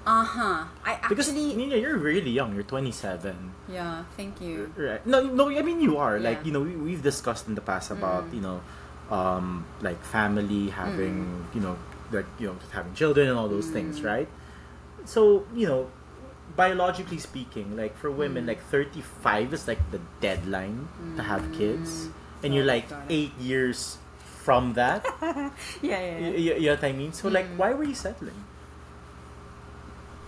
B: Uh-huh I
A: Because
B: actually
A: Nina, you're really young. You're 27.
B: yeah thank you
A: Right. No, no. I mean, you are like you know we, we've discussed in the past about
B: Mm.
A: you know, um, like family having
B: Mm.
A: you know like you know having children and all those things,
B: Mm.
A: right? So you know, biologically speaking, like for women,
B: Mm.
A: like thirty five is like the deadline to have kids, and you're like eight years from that.
B: yeah yeah,
A: you,
B: yeah.
A: you know what I mean? So like,
B: Mm.
A: why were you settling?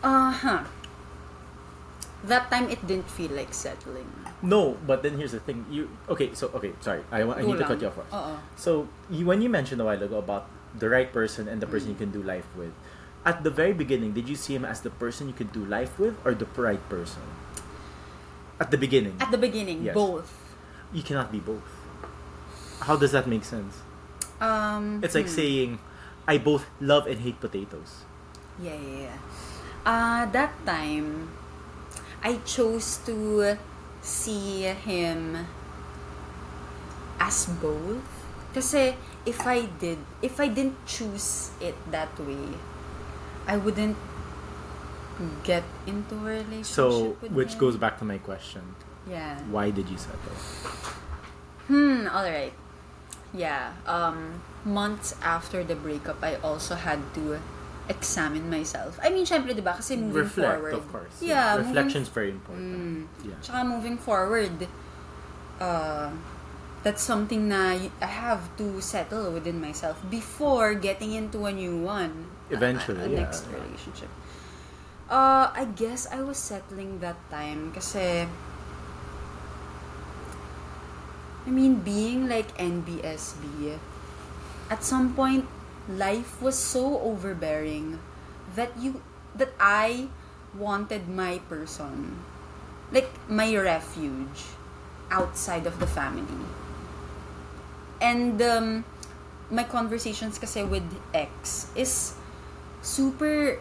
B: Uh-huh that time it didn't feel like settling
A: No, but then here's the thing. You okay? So okay, sorry. I, I need to cut you off first.
B: Oo.
A: So you, when you mentioned a while ago about the right person and the person you can do life with, at the very beginning, did you see him as the person you could do life with or the right person? At the beginning,
B: at the beginning
A: Yes.
B: both
A: you cannot be both. How does that make sense?
B: um
A: It's like
B: hmm.
A: saying, I both love and hate potatoes.
B: Yeah, yeah, yeah. Uh, that time, I chose to see him as both. Kasi if I did, if I didn't choose it that way, I wouldn't get into a relationship
A: So, which
B: him.
A: goes back to my question:
B: Yeah.
A: Why did you settle?
B: Hmm, alright. Yeah, um, months after the breakup, I also had to examine myself. I mean, syempre, di ba? Kasi moving
A: Reflect,
B: forward.
A: of course.
B: Yeah, moving
A: reflection's very important.
B: Mm.
A: Yeah.
B: Tsaka moving forward, uh, that's something na I have to settle within myself before getting into a new one.
A: Eventually,
B: a, a
A: yeah,
B: next relationship. Uh, I guess I was settling that time kasi I mean, being like NBSB, at some point, life was so overbearing that you that I wanted my person, like my refuge, outside of the family. And um, my conversations kasi with ex is super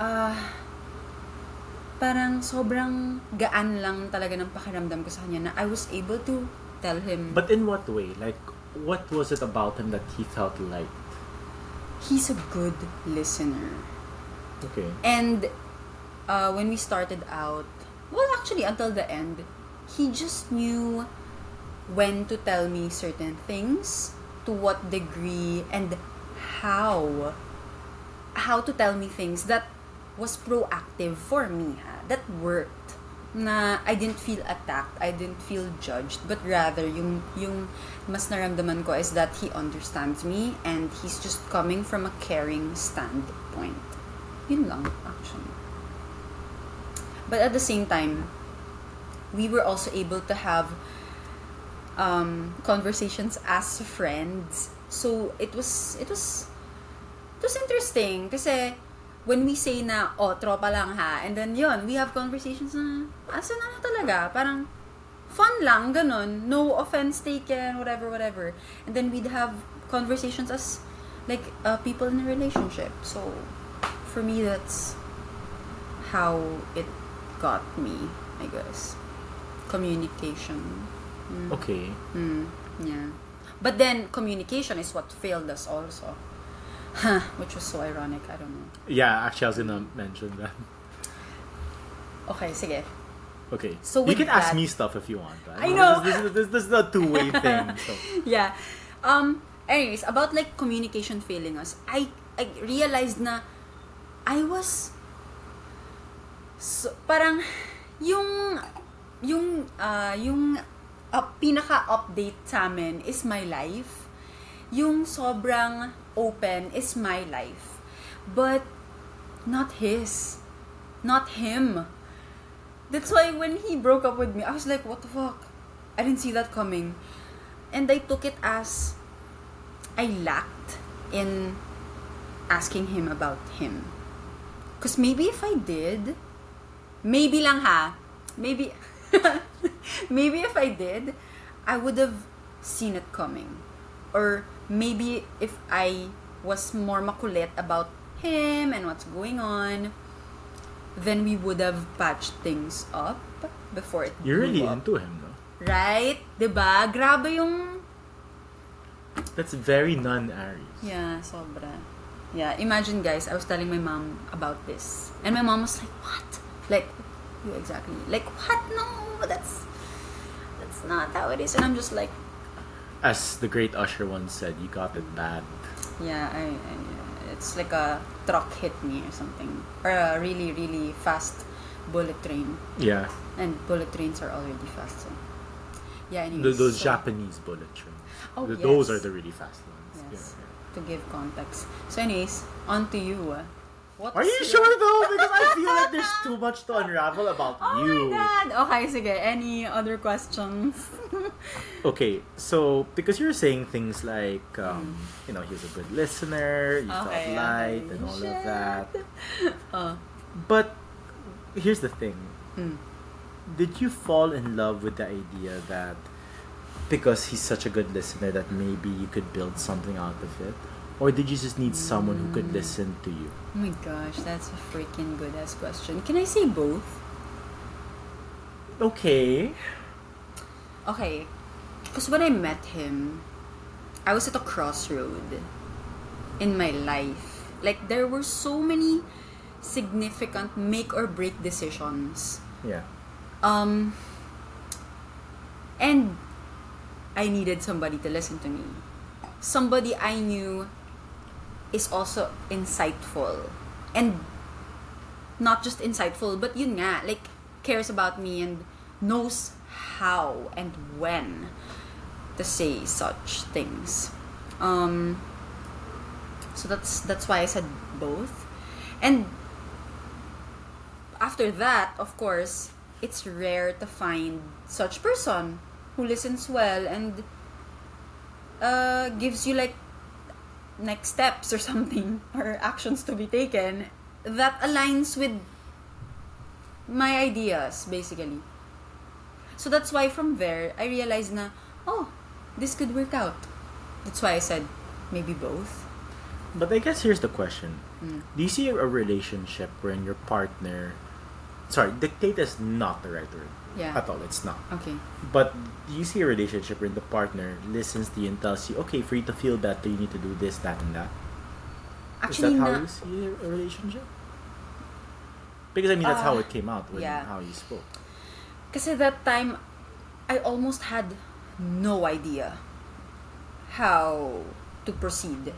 B: uh, parang sobrang gaan lang talaga ng pakiramdam ko sa kanya na I was able to tell him
A: But in what way? Like, what was it about him that he felt like?
B: He's a good listener.
A: Okay.
B: And uh, when we started out, well, actually, until the end, he just knew when to tell me certain things, to what degree, and how. How to tell me things that was proactive for me, ha? that worked. Na I didn't feel attacked, I didn't feel judged, but rather yung yung mas naramdaman ko is that he understands me and he's just coming from a caring standpoint. Yun lang, actually. But at the same time, we were also able to have um, conversations as friends. So it was it was it was interesting kasi when we say na oh tropa lang ha and then yun we have conversations na asa na talaga parang fun lang ganun no offense taken whatever whatever and then we'd have conversations as like uh, people in a relationship so for me that's how it got me I guess communication Mm.
A: Okay.
B: Mm, yeah. But then communication is what failed us also. Huh, which was so ironic. I don't know.
A: Yeah, actually, I was gonna mention that.
B: Okay, sige.
A: Okay.
B: So
A: you
B: with
A: can ask
B: that-
A: me stuff if you want. right?
B: I know.
A: This, this, this, this is a two-way thing. So.
B: yeah. Um. Anyways, about like communication failing us, I I realized na I was so, parang yung yung ah yung uh, pinaka-update sa amin is my life. Yung sobrang open is my life. But not his. Not him. That's why when he broke up with me, I was like, what the fuck? I didn't see that coming. And I took it as I lacked in asking him about him. Because maybe if I did, maybe lang ha, maybe, maybe if I did, I would have seen it coming. Or maybe if I was more makulit about him and what's going on, then we would have patched things up before it
A: You're really
B: up.
A: into him, though.
B: Right? 'Di ba? Grabe yung
A: That's very non-Aries.
B: Yeah, sobra. Yeah, imagine guys, I was telling my mom about this. And my mom was like, "What?" Like, you exactly. Like, "What? No, that's that's not how it is." And I'm just like,
A: As the great Usher once said, you got it bad.
B: yeah, I, I it's like a truck hit me or something. Or a really really fast bullet train.
A: Yeah.
B: And bullet trains are already fast. So. Yeah, anyways.
A: those
B: so-
A: Japanese bullet trains.
B: Oh,
A: Th- Those are the really fast ones.
B: Yes.
A: Yeah.
B: To give context. So anyways, on to you. What's
A: Are you sure though? Because I feel like there's too much to unravel about
B: Oh
A: you.
B: my god! Okay, sige. Any other questions?
A: Okay, so because you're saying things like, um, you know, he's a good listener, you felt
B: Hmm.
A: Light,
B: okay.
A: and all of that.
B: uh,
A: But here's the thing:
B: mm.
A: Did you fall in love with the idea that because he's such a good listener that maybe you could build something out of it, or did you just need someone who could listen to you?
B: Oh my gosh, that's a freaking good ass question. Can I say both?
A: Okay.
B: Okay. Because when I met him, I was at a crossroad in my life. Like, there were so many significant make or break decisions.
A: Yeah.
B: Um, and I needed somebody to listen to me. Somebody I knew is also insightful. And not just insightful, but yun nga, like, cares about me and knows how and when to say such things. Um, so that's that's why I said both. And after that, of course, it's rare to find such person who listens well and uh, gives you like next steps or something or actions to be taken that aligns with my ideas basically. So that's why from there I realized na oh, this could work out. That's why I said maybe both.
A: But I guess here's the question:
B: Mm.
A: Do you see a relationship wherein your partner, sorry, dictate is not the right word
B: Yeah.
A: at all. It's not.
B: Okay.
A: But you see a relationship wherein the partner listens to you and tells you, okay, for you to feel better, you need to do this, that, and that?
B: Actually
A: is that how
B: na
A: you see a relationship? Because I mean, that's how
B: Uh,
A: it came out when
B: yeah.
A: how you spoke.
B: Because at that time, I almost had no idea how to proceed.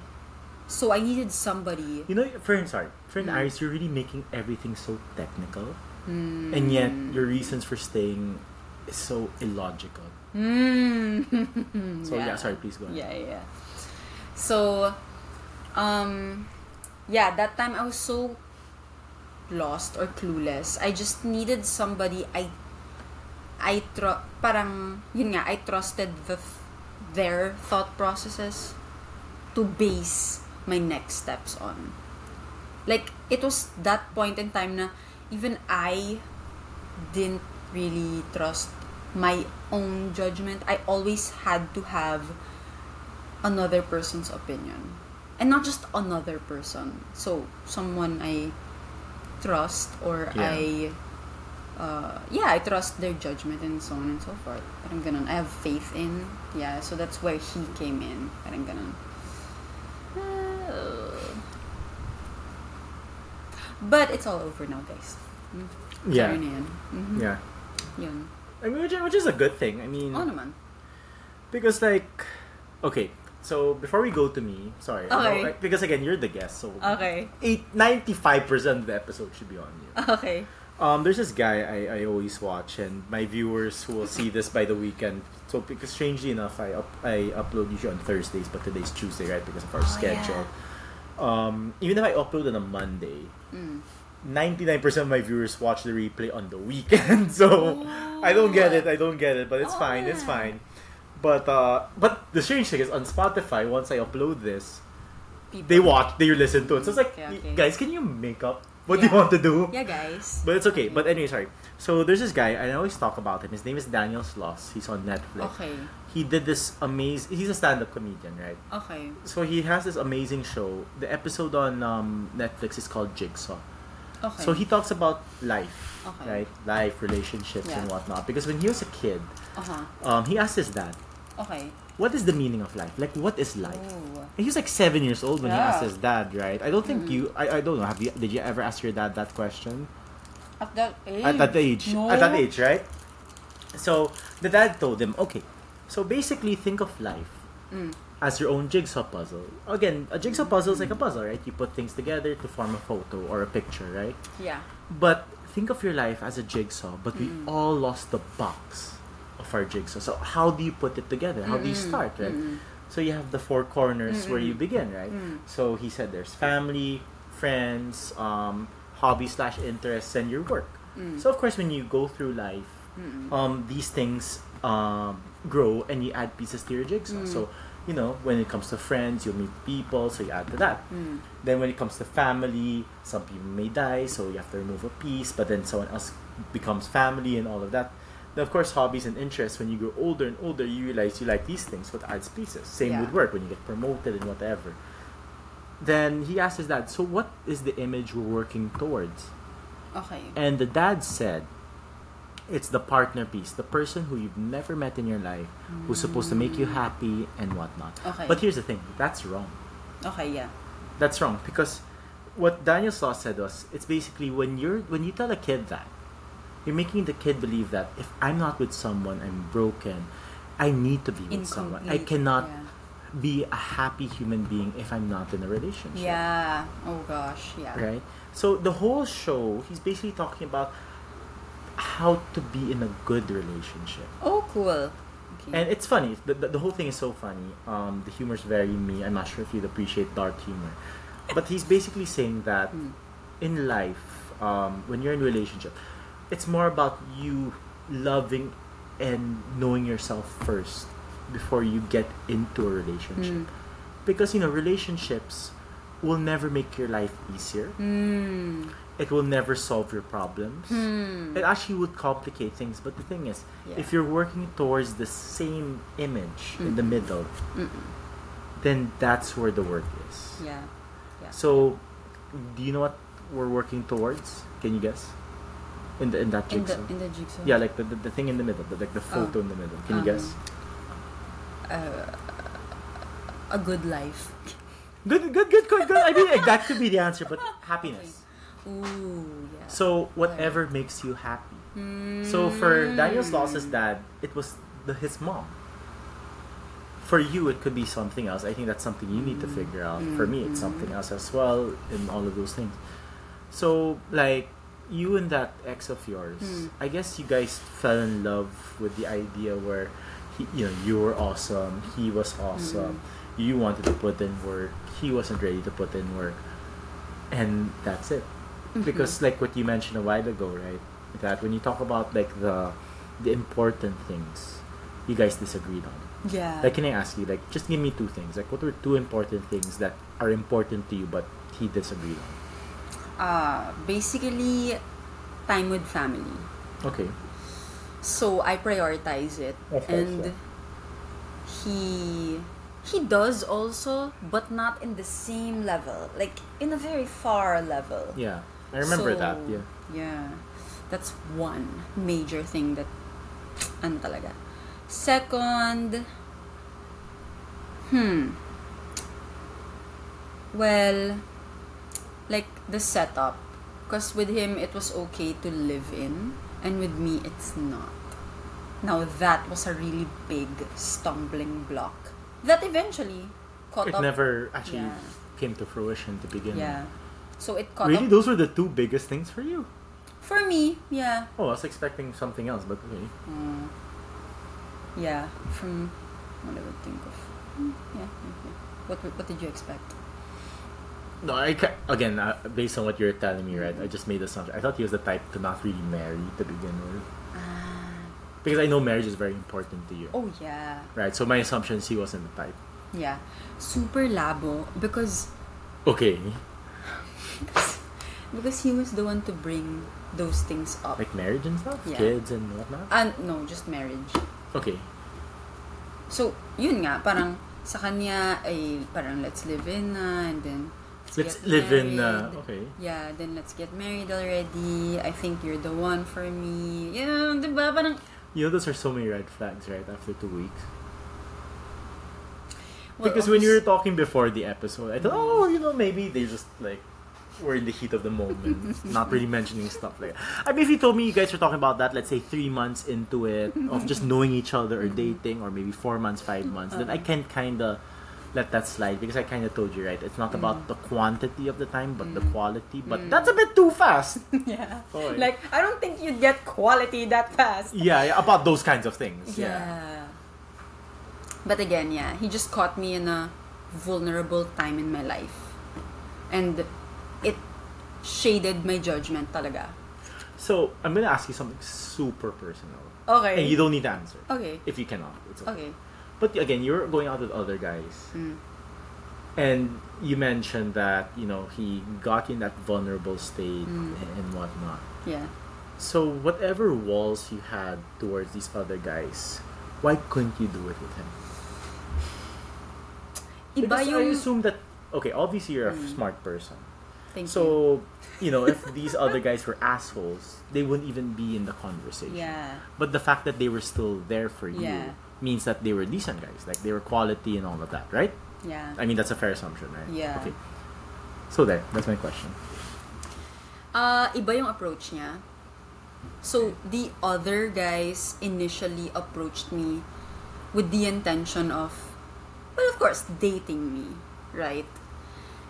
B: So I needed somebody.
A: You know, for sorry, for an
B: Mm.
A: Aries, you're really making everything so technical,
B: Mm.
A: and yet your reasons for staying is so illogical.
B: Mm.
A: So yeah, sorry, please go ahead.
B: Yeah, yeah. yeah. So, um, yeah, that time I was so lost or clueless. I just needed somebody I I tr- parang yun nga I trusted the their thought processes to base my next steps on. Like it was that point in time na even I didn't really trust my own judgment. I always had to have another person's opinion. And not just another person. So, someone I trust or
A: Yeah.
B: I uh, yeah, I trust their judgment and so on and so forth. Parang ganun. I have faith in. Yeah, so that's where he came in. Parang ganun. Uh, but it's all over now, guys. Mm.
A: Yeah.
B: Sorry na yan. Mhm.
A: Yeah.
B: Yun.
A: I mean, which, which is a good thing. I mean,
B: Oo naman.
A: because like, okay. So before we go to me, sorry.
B: Okay.
A: like, because again, you're the guest, so
B: Okay.
A: eight ninety five percent of the episode should be on you.
B: Okay.
A: Um, there's this guy I, I always watch, and my viewers who will see this by the weekend. So because strangely enough, I up, I upload usually on Thursdays, but today's Tuesday, right? Because of our
B: Oh,
A: schedule. Um, even if I upload on a Monday,
B: Mm.
A: ninety nine percent of my viewers watch the replay on the weekend. So I don't get it. I don't get it, but it's
B: Oh,
A: fine. It's fine. But uh, but the strange thing is on Spotify. Once I upload this,
B: People.
A: they watch, they listen to it. So it's like,
B: Okay, okay.
A: guys, can you make up what do
B: you
A: want to do?
B: Yeah, guys.
A: But it's okay.
B: Okay.
A: But anyway, sorry. So there's this guy, and I always talk about him. His name is Daniel Sloss. He's on Netflix.
B: Okay.
A: He did this amazing. He's a stand-up comedian, right?
B: Okay.
A: So he has this amazing show. The episode on um, Netflix is called Jigsaw.
B: Okay.
A: So he talks about life,
B: Okay.
A: right? Life, relationships, and whatnot. Because when he was a kid,
B: Uh-huh.
A: um, he asked his dad,
B: Okay.
A: "What is the meaning of life? Like, what is life?"
B: Oh.
A: And he was like seven years old when he
B: Yeah.
A: asked his dad, right? I don't think
B: Mhm.
A: you. I, I don't know. Have you? Did you ever ask your dad that question?
B: At that age.
A: at that age
B: No.
A: at that age right so the dad told him okay so basically think of life
B: Mm.
A: as your own jigsaw puzzle again a jigsaw puzzle is like a puzzle right you put things together to form a photo or a picture right
B: Yeah.
A: but think of your life as a jigsaw but we
B: Mm.
A: all lost the box of our jigsaw so how do you put it together how do you start right so you have the four corners where you begin right
B: Mm.
A: so he said there's family friends um, hobby slash interests and your work
B: Mm.
A: so of course, when you go through life, um, these things um, grow and you add pieces to your jigsaw.
B: Mm.
A: So you know, when it comes to friends, you'll meet people, so you add to that.
B: Mm.
A: Then when it comes to family, some people may die, so you have to remove a piece, but then someone else becomes family and all of that. Then of course, hobbies and interests. When you grow older and older, you realize you like these things, what adds pieces. Same
B: Yeah.
A: with work when you get promoted and whatever. Then he asked his dad, "So what is the image we're working towards?"
B: Okay.
A: And the dad said, it's the partner piece, the person who you've never met in your life, who's supposed to make you mm. happy and whatnot.
B: Okay.
A: But here's the thing, that's wrong.
B: Okay, yeah.
A: That's wrong because what Daniel Sloss said was, it's basically when you're when you tell a kid that, you're making the kid believe that if I'm not with someone, I'm broken. I need to be with someone. I cannot
B: yeah.
A: be a happy human being if I'm not in a relationship.
B: Yeah. Oh gosh, yeah.
A: right? So the whole show, he's basically talking about how to be in a good relationship.
B: Oh, cool. Okay.
A: And it's funny. The, the, the whole thing is so funny. Um, the humor's very me. I'm not sure if you'd appreciate dark humor. But he's basically saying that
B: Mm.
A: in life, um, when you're in a relationship, it's more about you loving and knowing yourself first before you get into a relationship.
B: Mm.
A: Because, you know, relationships will never make your life easier.
B: Mm.
A: It will never solve your problems.
B: Hmm.
A: It actually would complicate things. But the thing is,
B: Yeah.
A: if you're working towards the same image in the
B: Mm.
A: middle, then that's where the work is.
B: Yeah. Yeah.
A: So, do you know what we're working towards? Can you guess? In the in that
B: in the
A: jigsaw.
B: in the jigsaw.
A: yeah, like the, the, the thing in the middle, the, like the photo
B: Oh.
A: in the middle. Can you
B: Um,
A: guess?
B: Uh, a good life.
A: Good, good, good, good, good. I mean, like, that could be the answer, but happiness.
B: Ooh, yeah.
A: So whatever makes you happy.
B: Mm.
A: So for Daniel Sloss's dad, it was the, his mom. For you, it could be something else. I think that's something you need to
B: Mm.
A: figure out.
B: Mm,
A: For me, it's something else as well, in all of those things. So, like, you and that ex of yours,
B: Mm.
A: I guess you guys fell in love with the idea where, he, you know, you were awesome, he was awesome,
B: Mm.
A: you wanted to put in work, he wasn't ready to put in work, and that's it. because like what you mentioned a while ago, right? That when you talk about like the the important things, you guys disagreed on.
B: Yeah.
A: Like, can I ask you, like, just give me two things. Like, what were two important things that are important to you, but he disagreed on?
B: Uh, basically, time with family.
A: Okay.
B: So I prioritize it,
A: course,
B: and
A: yeah.
B: he he does also, but not in the same level. Like in a very far level.
A: Yeah, I remember
B: So,
A: that. Yeah.
B: Yeah. That's one major thing that ano talaga. Second, hmm. Well, like the setup. Because with him, it was okay to live in. And with me, it's not. Now, that was a really big stumbling block. That eventually caught
A: It
B: up.
A: never actually
B: Yeah.
A: came to fruition to begin with.
B: Yeah. So it caught
A: Really,
B: up.
A: those were the two biggest things for you.
B: For me, yeah.
A: Oh, I was expecting something else, but okay.
B: Mm. Yeah, from what I would think of. Mm, yeah, yeah, yeah. What what did you expect?
A: No, I ca- again uh, based on what you're telling me, right? I just made the assumption. I thought he was the type to not really marry to begin with, because I know marriage is very important to you,
B: Oh yeah,
A: right? So my assumption is he wasn't the type.
B: yeah. Super labo because
A: Okay,
B: because he was the one to bring those things up.
A: like marriage and stuff,
B: Yeah.
A: kids and whatnot.
B: And no, just marriage.
A: Okay,
B: So yun nga, parang sa kanya ay parang let's live in na and then
A: let's
B: get
A: live in. Uh, okay,
B: Yeah, then let's get married already. I think you're the one for me. Ba? Parang,
A: you know those are so many red flags, right? After two weeks.
B: well,
A: because when you were talking before the episode, I thought, oh, you know, maybe they just like were in the heat of the moment, not really mentioning stuff like. that. I mean, if you told me you guys were talking about that, let's say three months into it of just knowing each other or dating, or maybe four months, five months, then I can kind of let that slide because I kind of told you right. It's not about mm. the quantity of the time, but the mm. quality. But mm. that's a bit too fast.
B: yeah.
A: Oy.
B: Like, I don't think you'd get quality that fast.
A: yeah, yeah, about those kinds of things.
B: Yeah.
A: Yeah.
B: But again, yeah, he just caught me in a vulnerable time in my life. And it shaded my judgment talaga.
A: So I'm gonna ask you something super personal,
B: Okay.
A: and you don't need to answer
B: Okay.
A: if you cannot. It's okay.
B: Okay.
A: But again, you're going out with other guys,
B: Mm.
A: and you mentioned that you know he got in that vulnerable state
B: Mm.
A: and whatnot.
B: Yeah.
A: So whatever walls you had towards these other guys, why couldn't you do it with him?
B: Iba
A: Because I assume that okay, obviously you're a
B: Mm.
A: smart person.
B: Thank you.
A: So you know if these other guys were assholes, they wouldn't even be in the conversation.
B: Yeah.
A: But the fact that they were still there for you
B: Yeah.
A: Means that they were decent guys. Like they were quality and all of that, right?
B: Yeah.
A: I mean, that's a fair assumption, right?
B: Yeah.
A: Okay. So there, that's my question.
B: Ah, iba yung approach niya. So, the other guys initially approached me with the intention of, well, of course, dating me, right?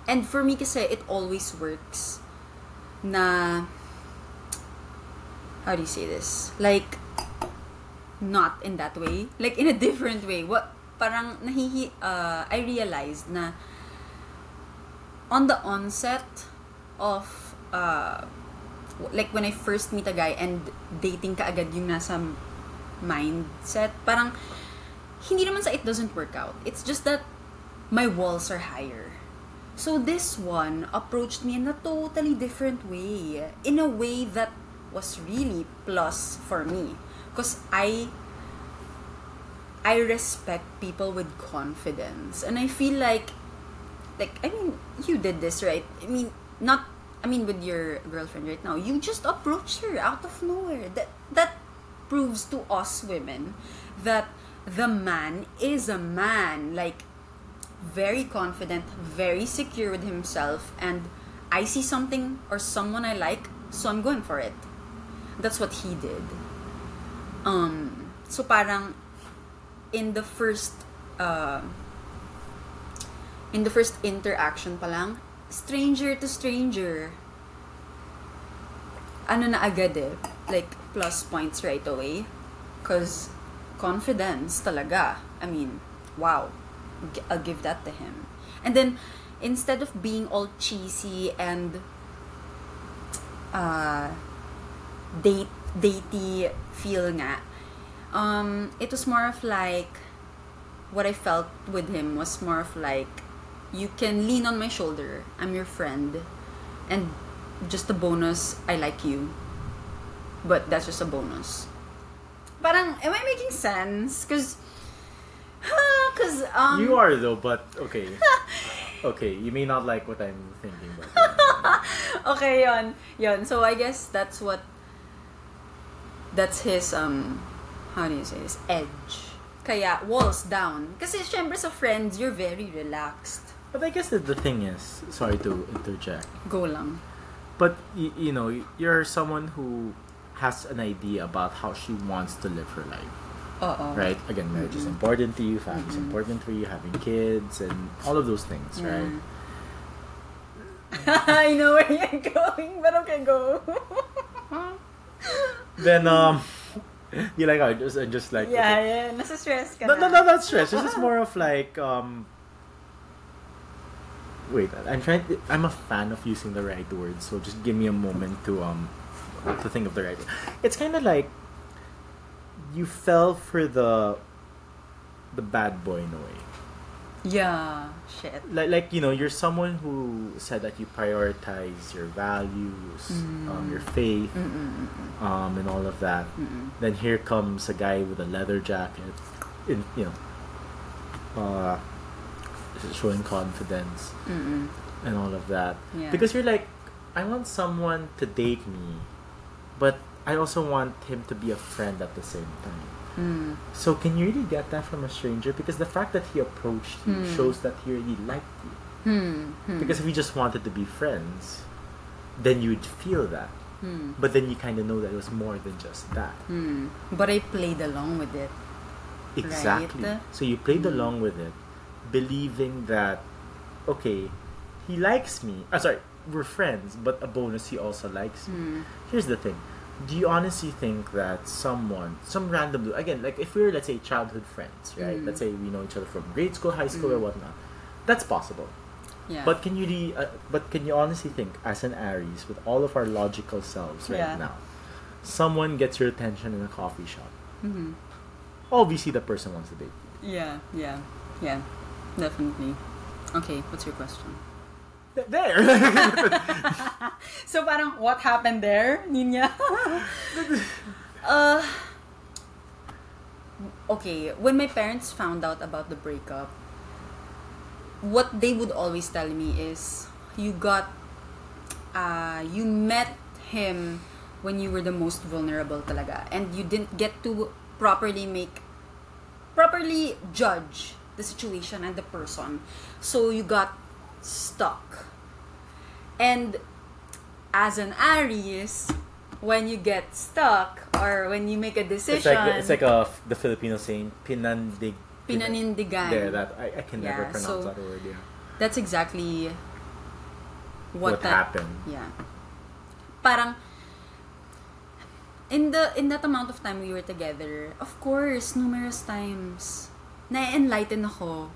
B: And for me kasi, it always works na, how do you say this? Like, not in that way. Like, in a different way. What, parang nahihi, uh, I realized na on the onset of uh, like when I first meet a guy and dating ka agad yung nasa mindset, parang hindi naman sa it doesn't work out. It's just that my walls are higher. So this one approached me in a totally different way. In a way that was really plus for me. Because I I respect people with confidence. And I feel like like I mean, you did this, right? I mean, not I mean with your girlfriend right now. You just approached her out of nowhere. That that proves to us women that the man is a man like very confident, very secure with himself and I see something or someone I like, so I'm going for it. That's what he did. Um so parang in the first uh, in the first interaction pa lang, stranger to stranger. Ano na agad eh, like plus points right away. Cause confidence talaga. I mean, wow. I'll give that to him. And then, instead of being all cheesy and uh, date datey feel nga. Um, it was more of like what I felt with him was more of like you can lean on my shoulder. I'm your friend, and just a bonus. I like you, but that's just a bonus. Parang, am I making sense? Cause, cause um.
A: You are though, but okay. okay, you may not like what I'm thinking, but
B: okay, yon, yon. So I guess that's what. That's his um, how do you say this? Edge. Kaya walls down. Kasi syempre sa friends, you're very relaxed.
A: But I guess that the thing is, sorry to interject,
B: Go lang.
A: but y- you know, you're someone who has an idea about how she wants to live her life,
B: Oo.
A: right? Again, marriage is important to you, family is important for you, having kids, and all of those things, right?
B: I know where you're going, but okay, go.
A: Then um, you like I just I just like
B: yeah, yeah. Nasa stress ka
A: No,
B: na.
A: no, no, not stress. This is more of like um. Wait, I'm trying. I'm a fan of using the right words, so just give me a moment to um to think of the right. It's kind of like you fell for the the bad boy in a way.
B: Yeah, shit.
A: Like, like you know, you're someone who said that you prioritize your values, mm. um, your faith,
B: Mm-mm-mm.
A: um, and all of that.
B: Mm-mm.
A: Then here comes a guy with a leather jacket, in you know, uh, showing confidence
B: Mm-mm.
A: and all of that.
B: Yeah.
A: Because you're like, I want someone to date me, but I also want him to be a friend at the same time.
B: Mm.
A: So can you really get that from a stranger? Because the fact that he approached you
B: Hmm.
A: shows that he really liked you.
B: Hmm. Hmm.
A: Because if we just wanted to be friends, then you'd feel that.
B: Hmm.
A: But then you kind of know that it was more than just that.
B: Hmm. But I played along with it.
A: Exactly.
B: Right.
A: So you played
B: Mm.
A: along with it, believing that, okay, he likes me. Ah, sorry, we're friends, but a bonus, he also likes me. Here's the thing. Do you honestly think that someone, some random dude, again, like if we're, let's say, childhood friends, right?
B: Mm.
A: Let's say we know each other from grade school, high school, or
B: Mm.
A: whatnot. That's possible.
B: Yeah.
A: But can you re- uh, but can you honestly think, as an Aries, with all of our logical selves right
B: Yeah.
A: now, someone gets your attention in a coffee shop?
B: Mhm.
A: Obviously, the person wants to date you.
B: Yeah. Yeah. Yeah. Definitely. Okay. What's your question?
A: Th- There.
B: So parang what happened there, Ninya? uh, okay, when my parents found out about the breakup, what they would always tell me is, you got, uh, you met him when you were the most vulnerable talaga, and you didn't get to properly make, properly judge the situation and the person, so you got stuck. And as an Aries, when you get stuck or when you make a decision,
A: It's like it's like uh, a the Filipino saying pinandig.
B: Pinanindigan.
A: There, that I, I can never
B: Yeah,
A: pronounce
B: so-
A: that word. Yeah.
B: that's exactly what,
A: What,
B: that,
A: happened?
B: Yeah. Parang in the in that amount of time we were together, of course, numerous times na-enlighten ako.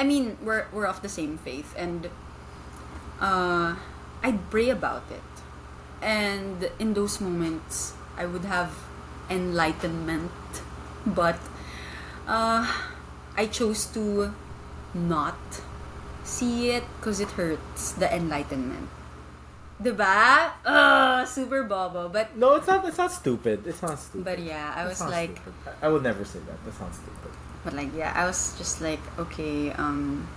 B: I, mean, we're we're of the same faith and uh I'd pray about it. And in those moments, I would have enlightenment, but uh I chose to not see it because it hurts the enlightenment. Diba? Uh, super bobo. But
A: No, it's not. It's not stupid. It's not stupid.
B: but yeah, I
A: It's
B: was like
A: stupid. I I would never say that. That's not stupid.
B: But like yeah, I was just like, okay, um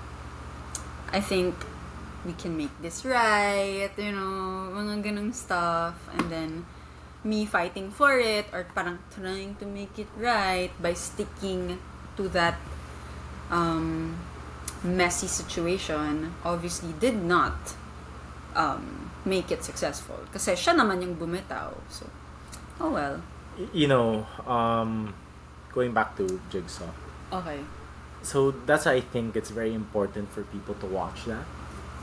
B: I think we can make this right, you know, mga ganung stuff and then me fighting for it or parang trying to make it right by sticking to that um messy situation obviously did not um make it successful kasi siya naman yung bumitaw so oh well
A: You know, um, going back to Jigsaw.
B: Okay
A: So that's why I think it's very important for people to watch that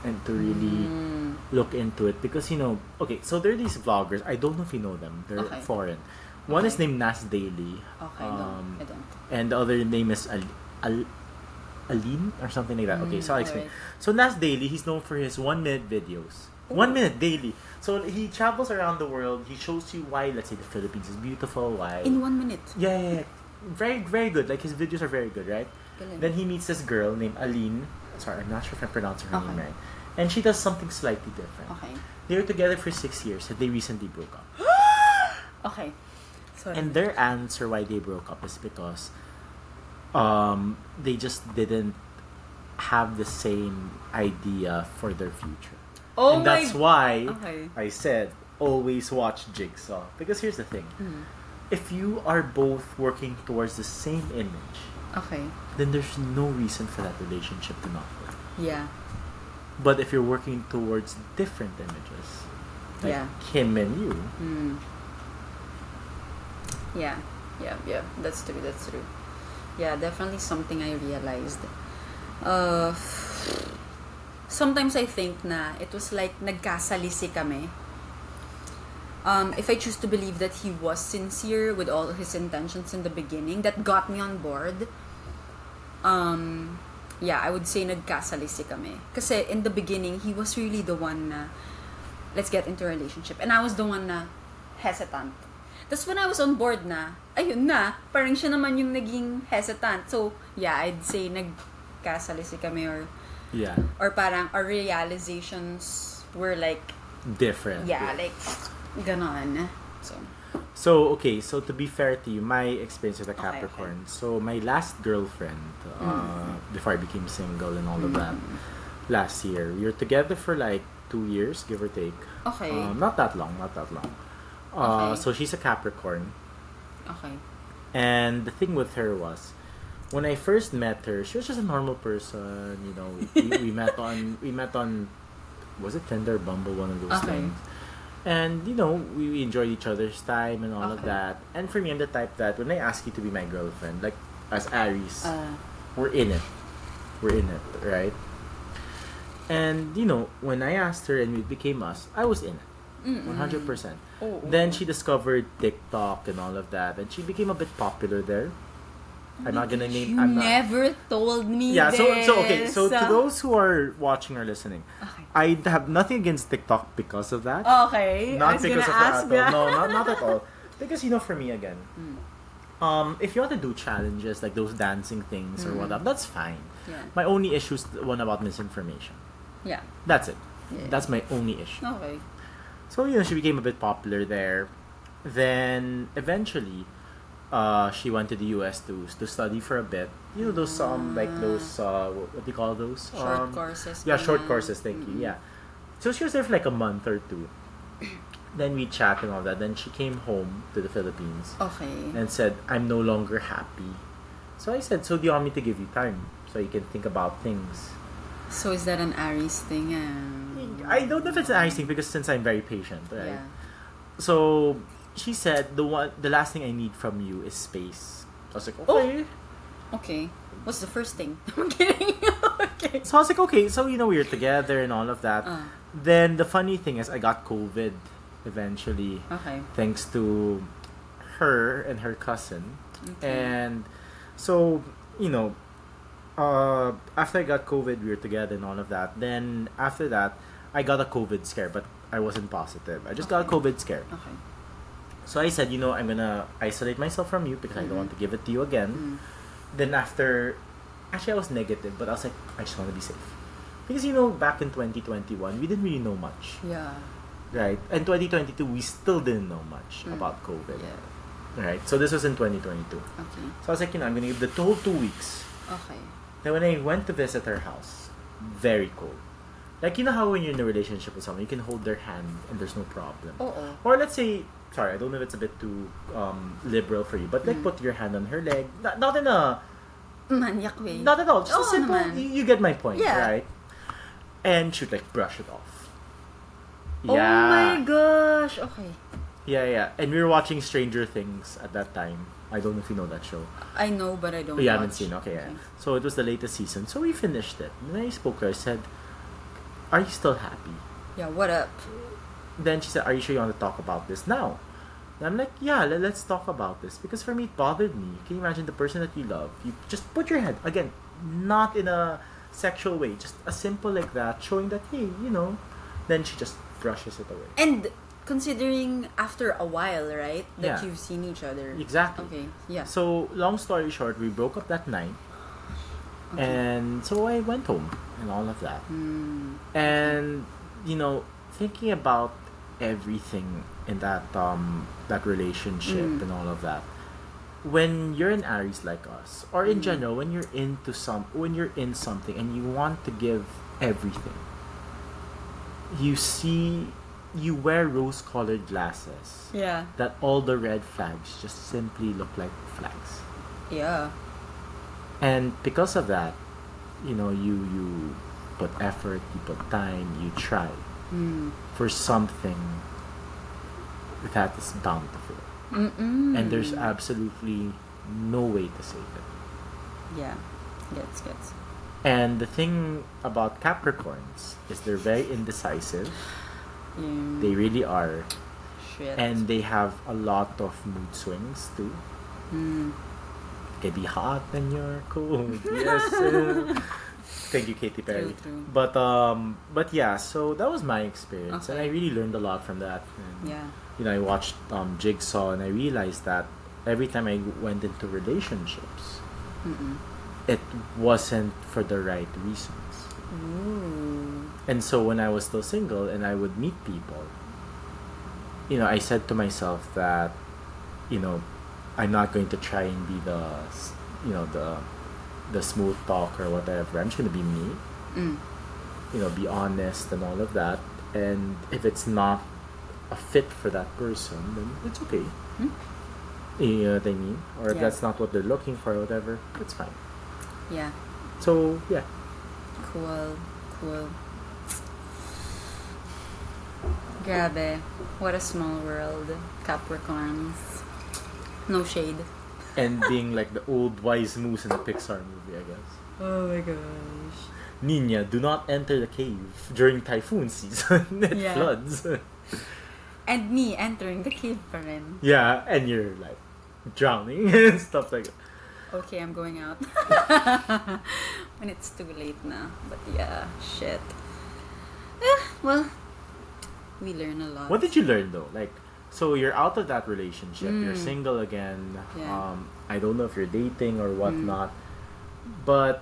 A: and to really
B: Mm.
A: look into it because you know okay so there are these vloggers i don't know if you know them they're
B: Okay.
A: foreign one is named nas daily
B: okay I don't,
A: um,
B: I don't
A: and the other name is Al- Al- Alyne or something like that okay
B: Mm,
A: so i'll explain
B: alright.
A: so nas daily he's known for his one minute videos One minute daily. So he travels around the world. He shows you why, let's say, the Philippines is beautiful. Why?
B: In one minute.
A: yeah, yeah, yeah. Very, very good. Like his videos are very good, right? Then he meets this girl named Alyne. Sorry, I'm not sure if I pronounced her name right. And she does something slightly different.
B: Okay.
A: They were together for six years and they recently broke up.
B: Okay. Sorry.
A: And their answer why they broke up is because um, they just didn't have the same idea for their future.
B: oh
A: and
B: my
A: that's why
B: Okay.
A: I said always watch Jigsaw. Because here's the thing.
B: Mm.
A: If you are both working towards the same image,
B: Okay.
A: then there's no reason for that relationship to not work.
B: Yeah.
A: But if you're working towards different images, like
B: Yeah.
A: him and you,
B: Mm. Yeah, yeah, yeah. That's true. That's true. Yeah, definitely something I realized. Uh, sometimes I think na it was like nagkasalisi kami. Um, if I choose to believe that he was sincere with all his intentions in the beginning, that got me on board. Um, yeah, I would say nagkasalisi kami. Kasi in the beginning, he was really the one na let's get into a relationship. And I was the one na hesitant. Tapos when I was on board na, ayun na, parang siya naman yung naging hesitant. So, yeah, I'd say nagkasalisi kami or
A: yeah,
B: or parang our realizations were like,
A: different.
B: yeah, like, ganon. So,
A: So okay, so to be fair to you, my experience with a
B: Okay, okay.
A: Capricorn. So my last girlfriend, uh, before I became single and all of that, last year we were together for like two years, give or take.
B: okay.
A: Um, not that long, not that long. Uh,
B: Okay.
A: So she's a Capricorn,
B: okay.
A: and the thing with her was, when I first met her, she was just a normal person. You know, we, we met on we met on, was it Tinder, Bumble, one of those
B: Okay.
A: things. And you know, we, we enjoyed each other's time and all of that. And for me, I'm the type that when I ask you to be my girlfriend, like as Aries,
B: Uh,
A: we're in it. We're in it, right? And you know, when I asked her and we became us, I was in it, one hundred percent.
B: Oh,
A: Then she discovered TikTok and all of that, and she became a bit popular there. I'm not gonna name.
B: You
A: I'm not.
B: never told me
A: Yeah.
B: this.
A: So so okay. So to those who are watching or listening,
B: Okay.
A: I have nothing against TikTok because of that.
B: Okay.
A: Not because of that.
B: that.
A: No, not not at all. Because you know, for me again,
B: Mm.
A: um, if you want to do challenges like those dancing things or
B: Mm.
A: whatnot, that's fine.
B: Yeah.
A: My only issue is the one about misinformation.
B: Yeah.
A: That's it.
B: Yeah.
A: That's my only issue.
B: Okay.
A: So you know, she became a bit popular there. Then eventually, uh, she went to the U.S. to to study for a bit. You know those um like those uh what, do you call those
B: Short
A: um,
B: courses.
A: yeah short courses. Thank you.
B: Mm-mm.
A: Yeah. So she was there for like a month or two. then we chat and all that. Then she came home to the Philippines
B: Okay.
A: and said, "I'm no longer happy." So I said, "So do you want me to give you time so you can think about things?"
B: So is that an Aries thing? Um,
A: I don't know if it's an Aries thing because since I'm very patient, right?
B: Yeah.
A: So she said the one the last thing I need from you is space. I was like,
B: Oh.
A: okay.
B: Okay. What's the first thing? I'm kidding. okay.
A: So I was like, okay, so you know we were together and all of that.
B: Uh,
A: Then the funny thing is I got COVID eventually
B: okay.
A: thanks to her and her cousin.
B: Okay.
A: And so, you know, uh, after I got COVID, we were together and all of that. Then after that, I got a COVID scare, but I wasn't positive. I just got a COVID scare.
B: Okay.
A: So I said, you know, I'm gonna isolate myself from you because I don't
B: Mhm.
A: want to give it to you again.
B: Mm.
A: Then after, actually I was negative, but I was like, I just want to be safe. Because you know, back in 2021, we didn't really know much,
B: Yeah.
A: right? And 2022, we still didn't know much
B: Mm.
A: about COVID,
B: Yeah.
A: right? So this was in 2022.
B: Okay.
A: So I was like, you know, I'm gonna give the whole two weeks.
B: Okay.
A: Then when I went to visit her house, very cold. Like you know how when you're in a relationship with someone, you can hold their hand and there's no problem.
B: Oo.
A: Or let's say, sorry, I don't know if it's a bit too um, liberal for you, but like
B: Mm.
A: put your hand on her leg. Not, not in a,
B: Manyak way.
A: not at all. Just a simple. You, you get my point,
B: Yeah.
A: right? And she'd like brush it off.
B: Oh my gosh. Okay.
A: Yeah, yeah. And we were watching Stranger Things at that time. I don't know if you know that show.
B: I know, but I don't.
A: Oh, you haven't seen, okay, yeah. So it was the latest season. So we finished it. And then I spoke to her. I said, Are you still happy?
B: Yeah. What up?
A: Then she said, Are you sure you want to talk about this now? And I'm like, Yeah, let, let's talk about this. Because for me, it bothered me. Can you imagine the person that you love? You just put your hand, again, not in a sexual way, just a simple like that, showing that, hey, you know. Then she just brushes it away.
B: And considering after a while, right, that
A: Yeah.
B: you've seen each other.
A: Exactly.
B: Okay. Yeah.
A: So, long story short, we broke up that night.
B: Okay.
A: And so I went home and all of that.
B: Mm.
A: And, you know, thinking about everything in that um that relationship
B: Mm.
A: and all of that. When you're an Aries like us, or in
B: Mm.
A: general, when you're into some when you're in something and you want to give everything, you see you wear rose colored glasses
B: Yeah.
A: that all the red flags just simply look like flags.
B: Yeah.
A: And because of that, you know, you you put effort, you put time, you try
B: Mm.
A: For something that is fail.
B: Mm-mm.
A: And there's absolutely no way to save it.
B: Yeah. Gets gets.
A: And the thing about Capricorns is they're very indecisive.
B: Yeah.
A: They really are.
B: Shit.
A: And they have a lot of mood swings too.
B: Mm.
A: Can be hot and you're cold. Yes. Thank you, Katy Perry.
B: True, true.
A: But um, but yeah. So that was my experience, and I really learned a lot from that. And,
B: Yeah.
A: You know, I watched um, Jigsaw, and I realized that every time I went into relationships,
B: Mm-mm.
A: it wasn't for the right reasons.
B: Ooh.
A: And so when I was still single and I would meet people, you know, I said to myself that, you know, I'm not going to try and be the, you know, the, the smooth talk or whatever. I'm just gonna be me.
B: Mm.
A: You know, be honest and all of that. And if it's not a fit for that person, then it's okay.
B: Hmm?
A: You know what I mean? Or if
B: Yeah.
A: that's not what they're looking for, or whatever, it's fine.
B: Yeah.
A: So yeah,
B: Cool. Cool. Grabe. What a small world. Capricorns. No shade.
A: and being like the old wise moose in the Pixar movie, guess.
B: Oh my gosh.
A: Nina, do not enter the cave during typhoon season. it
B: Yeah.
A: floods.
B: And me entering the cave pa rin.
A: yeah, and you're like drowning and stuff like that.
B: Okay, I'm going out. when it's too late na. But yeah, shit. Eh, well, we learn a lot.
A: What did you learn though? Like, so you're out of that relationship. You're
B: Mm.
A: single again.
B: Yeah.
A: Um, I don't know if you're dating or whatnot, but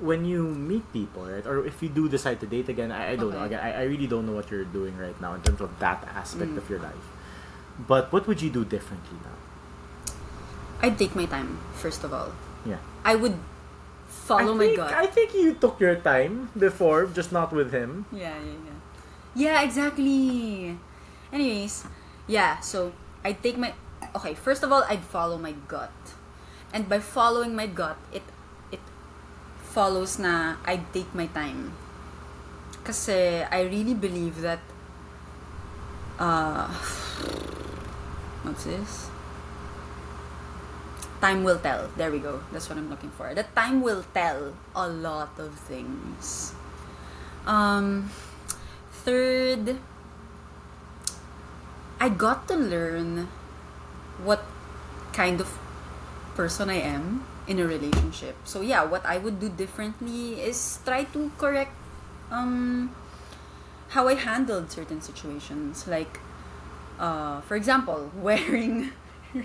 A: when you meet people, right, or if you do decide to date again, I, I don't know.
B: Okay.
A: Again, I, I really don't know what you're doing right now in terms of that aspect
B: Mm.
A: of your life. But what would you do differently now?
B: I'd take my time, first of all.
A: Yeah.
B: I would follow
A: I
B: my
A: think,
B: gut.
A: I think you took your time before, just not with him.
B: Yeah, yeah, yeah. Yeah, exactly. Anyways, yeah, so I'd take my okay, first of all, I'd follow my gut. And by following my gut, it follows na I'd take my time. Kasi I really believe that uh what's this? Time will tell. There we go. That's what I'm looking for. That time will tell a lot of things. Um, third, I got to learn what kind of person I am in a relationship. So yeah, what I would do differently is try to correct um how I handled certain situations. Like uh for example, wearing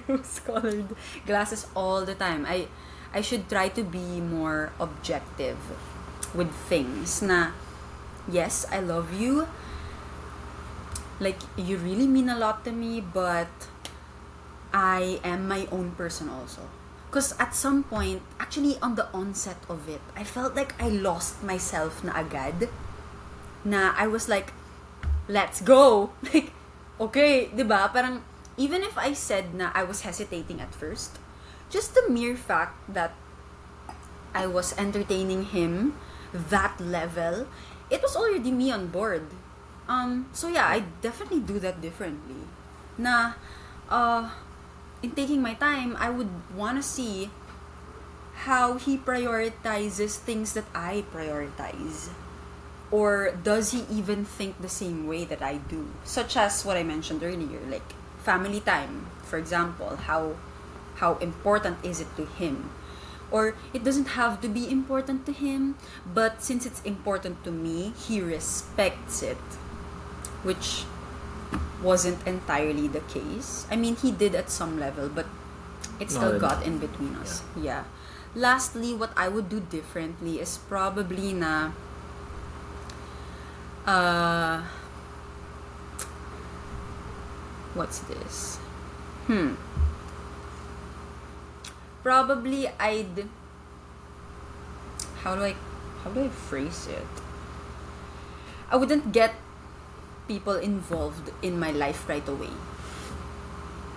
B: rose-colored glasses all the time. I I should try to be more objective with things na yes, I love you. Like you really mean a lot to me, but I am my own person also. Because at some point, actually on the onset of it, I felt like I lost myself na agad. Na I was like, let's go. Like, okay, di ba? Parang, even if I said na I was hesitating at first, just the mere fact that I was entertaining him that level, it was already me on board. Um, so yeah, I definitely do that differently. Na, uh, in taking my time, I would want to see how he prioritizes things that I prioritize. Or does he even think the same way that I do? Such as what I mentioned earlier, like family time, for example, how how important is it to him? Or it doesn't have to be important to him, but since it's important to me, he respects it. which wasn't entirely the case. I mean, he did at some level, but it still got in between us. Yeah. Lastly, what I would do differently is probably na uh what's this? Hmm. Probably I'd how do I how do I phrase it? I wouldn't get people involved in my life right away.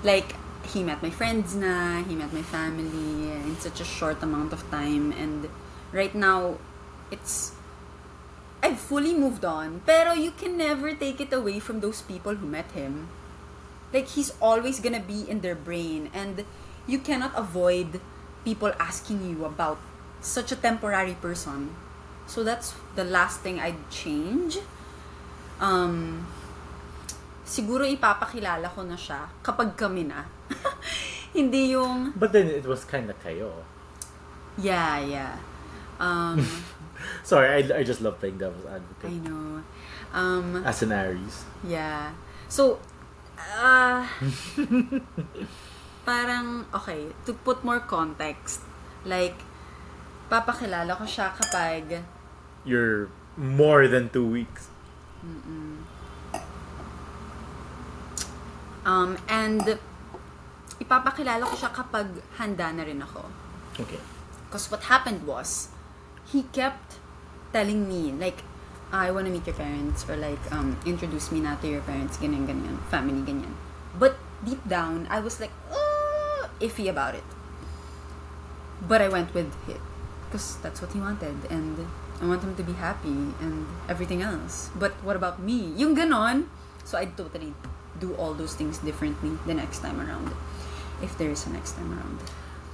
B: Like he met my friends na, he met my family in such a short amount of time and right now it's I've fully moved on. Pero you can never take it away from those people who met him. Like he's always gonna be in their brain and you cannot avoid people asking you about such a temporary person. So that's the last thing I'd change. Um, siguro ipapakilala ko na siya kapag kami na. Hindi yung,
A: But then it was kind of kayo.
B: yeah, yeah. Um,
A: Sorry, I, I just love playing devil's
B: I
A: advocate
B: know. Um,
A: as an Aries.
B: Yeah. So, uh, parang, okay, to put more context, like, papakilala ko siya kapag,
A: You're more than two weeks.
B: Um, and, ipapakilala ko siya kapag handa na rin ako.
A: Okay.
B: Because what happened was, he kept telling me, like, I want to meet your parents, or like, um, introduce me na to your parents, ganyan, ganyan, family, ganyan. But deep down, I was like, uh, iffy about it. But I went with it. Because that's what he wanted. And I want him to be happy and everything else. But what about me? Yung ganon. So I totally do all those things differently the next time around. If there is a next time around.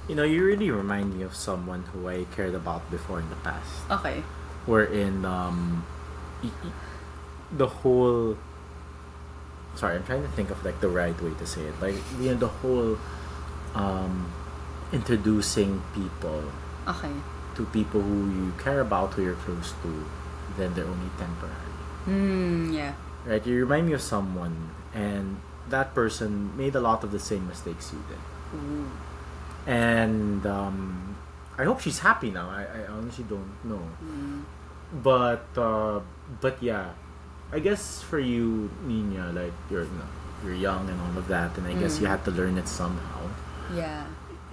A: You know, you really remind me of someone who I cared about before in the past.
B: Okay.
A: Wherein, um, the whole. Sorry, I'm trying to think of like the right way to say it. Like, you know, the whole, um, introducing people
B: Okay.
A: To people who you care about, who you're close to, then they're only temporary.
B: Hmm, yeah.
A: Right? You remind me of someone, and that person made a lot of the same mistakes you did.
B: Ooh.
A: And um, I hope she's happy now. I, I honestly don't know.
B: Mm.
A: But uh, but yeah, I guess for you, Nina, like you're you know, you're young and all of that, and I guess
B: Mm.
A: you had to learn it somehow.
B: Yeah.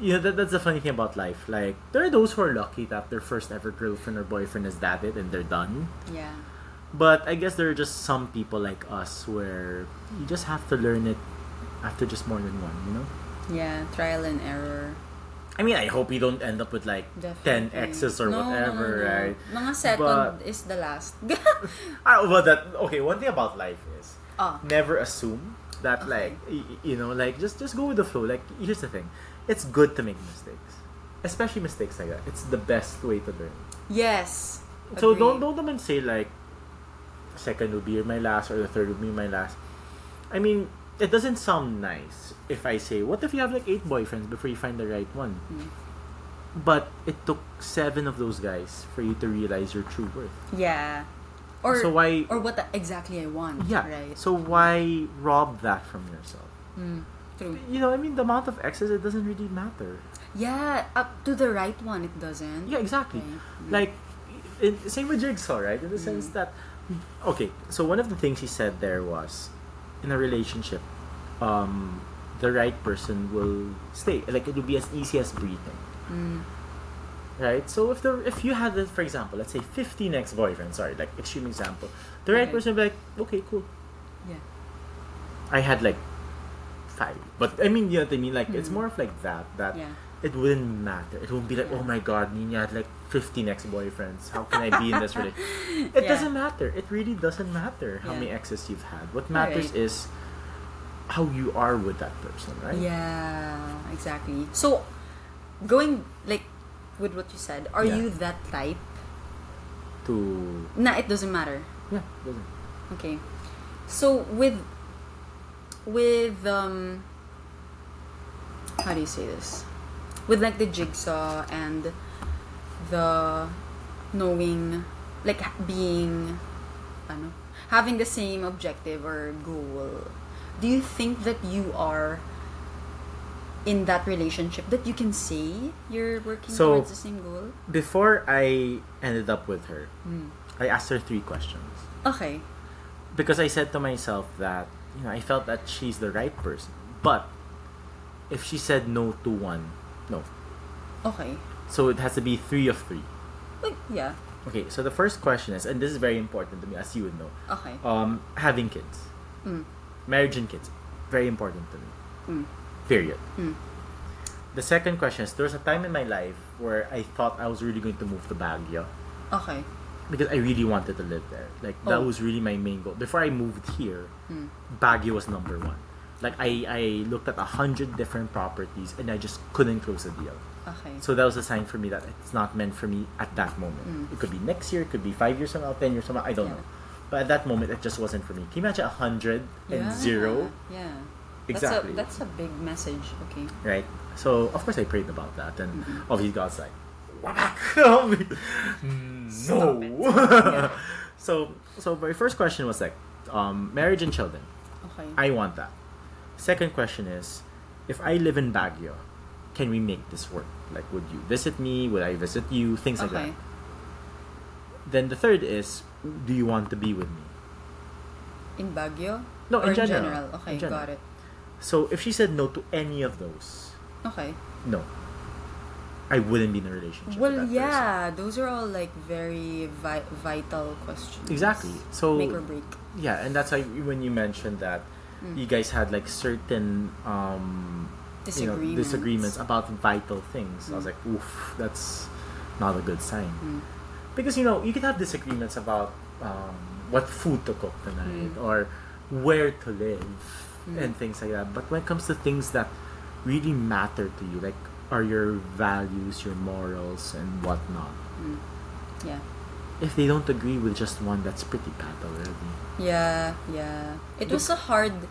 A: You know, that, that's the funny thing about life. Like there are those who are lucky that their first ever girlfriend or boyfriend is that it, and they're done.
B: Yeah.
A: But I guess there are just some people like us where you just have to learn it after just more than one, you know?
B: Yeah. Trial and error.
A: I mean, I hope you don't end up with like
B: Definitely.
A: 10 exes or
B: No,
A: whatever,
B: no, no.
A: right?
B: Mga second
A: But-
B: is the last.
A: Ah, well, that okay. One thing about life is
B: oh.
A: never assume that
B: Okay.
A: like you know like just just go with the flow. Like here's the thing, it's good to make mistakes, especially mistakes like that. It's the best way to learn.
B: Yes.
A: So don't don't even say like second will be my last or the third will be my last. I mean, it doesn't sound nice if I say, what if you have like eight boyfriends before you find the right one?
B: Mm.
A: But it took seven of those guys for you to realize your true worth.
B: Yeah. Or
A: so why?
B: or what exactly I want.
A: yeah.
B: Right.
A: So why rob that from yourself?
B: Mm, true.
A: You know, I mean, the amount of exes it doesn't really matter.
B: Yeah. Up to the right one, it doesn't.
A: Yeah, exactly.
B: Okay.
A: Like, same with Jigsaw, right? In the sense
B: Mm.
A: that, okay, so one of the things he said there was, in a relationship, um, the right person will stay. Like it will be as easy as breathing,
B: Mm,
A: right? So if the if you had, for example, let's say fifteen ex boyfriends, sorry, like extreme example, the right
B: Okay.
A: person will be like, okay, cool.
B: yeah.
A: I had like five, but I mean, you know what I mean? Like it's
B: Mm.
A: more of like that. That
B: Yeah.
A: it wouldn't matter. It won't be like,
B: Yeah.
A: oh my god, Nina had like 15 ex-boyfriends. How can I be in this relationship? It
B: Yeah.
A: doesn't matter. It really doesn't matter how many exes you've had. What matters
B: Right.
A: is how you are with that person, right?
B: Yeah. Exactly. So, going like with what you said, are you that type?
A: To
B: Nah, it doesn't matter.
A: yeah, doesn't.
B: Okay. So with with um how do you say this? With like the jigsaw and the knowing like being ano having the same objective or goal, do you think that you are in that relationship that you can say you're working
A: So-
B: towards the same goal?
A: Before I ended up with her,
B: Hmm.
A: I asked her three questions.
B: Okay.
A: because I said to myself that you know I felt that she's the right person. But if she said no to one, no.
B: Okay.
A: So it has to be three of three.
B: Like, yeah.
A: Okay, so the first question is, and this is very important to me, as you would know,
B: Okay.
A: um, having kids,
B: Mm.
A: marriage and kids, very important to me.
B: Mm.
A: Period.
B: Mm.
A: The second question is, there was a time in my life where I thought I was really going to move to Baguio
B: Okay.
A: Because I really wanted to live there. Like that
B: Oh.
A: was really my main goal. Before I moved here,
B: Mm.
A: Baguio was number one. Like I, I looked at a hundred different properties and I just couldn't close a deal.
B: Okay.
A: So that was a sign for me that it's not meant for me at that moment.
B: Mm.
A: It could be next year, it could be five years from now, ten years from now, I don't
B: Yeah.
A: know. But at that moment, it just wasn't for me. Can you imagine a hundred and
B: Yeah.
A: zero?
B: Yeah.
A: Exactly.
B: That's a, that's a big message. Okay.
A: Right? So of course I prayed about that, and
B: Mhm.
A: obviously God's like, "Whack."
B: Stop
A: no. so so my first question was like, um, marriage and children.
B: Okay.
A: I want that. Second question is, if I live in Baguio, can we make this work? Like, would you visit me? Would I visit you? Things like
B: okay.
A: that. Then the third is, do you want to be with me?
B: In Baguio?
A: No,
B: or
A: in general.
B: Okay,
A: In general.
B: got it.
A: So if she said no to any of those,
B: Okay.
A: no, I wouldn't be in a relationship.
B: Well, yeah, those are all like very vi- vital questions.
A: Exactly. So
B: make or break.
A: yeah, and that's why when you mentioned that
B: Mm.
A: you guys had like certain um, you know
B: Disagreements.
A: disagreements about vital things. I was
B: Mm.
A: like, oof, that's not a good sign.
B: Mm.
A: Because you know you can have disagreements about um, what food to cook tonight
B: Mm.
A: or where to live
B: Mm.
A: and things like that. But when it comes to things that really matter to you, like are your values, your morals, and whatnot,
B: Mm. Yeah.
A: if they don't agree with just one, that's pretty bad already.
B: Yeah, yeah. It was a hard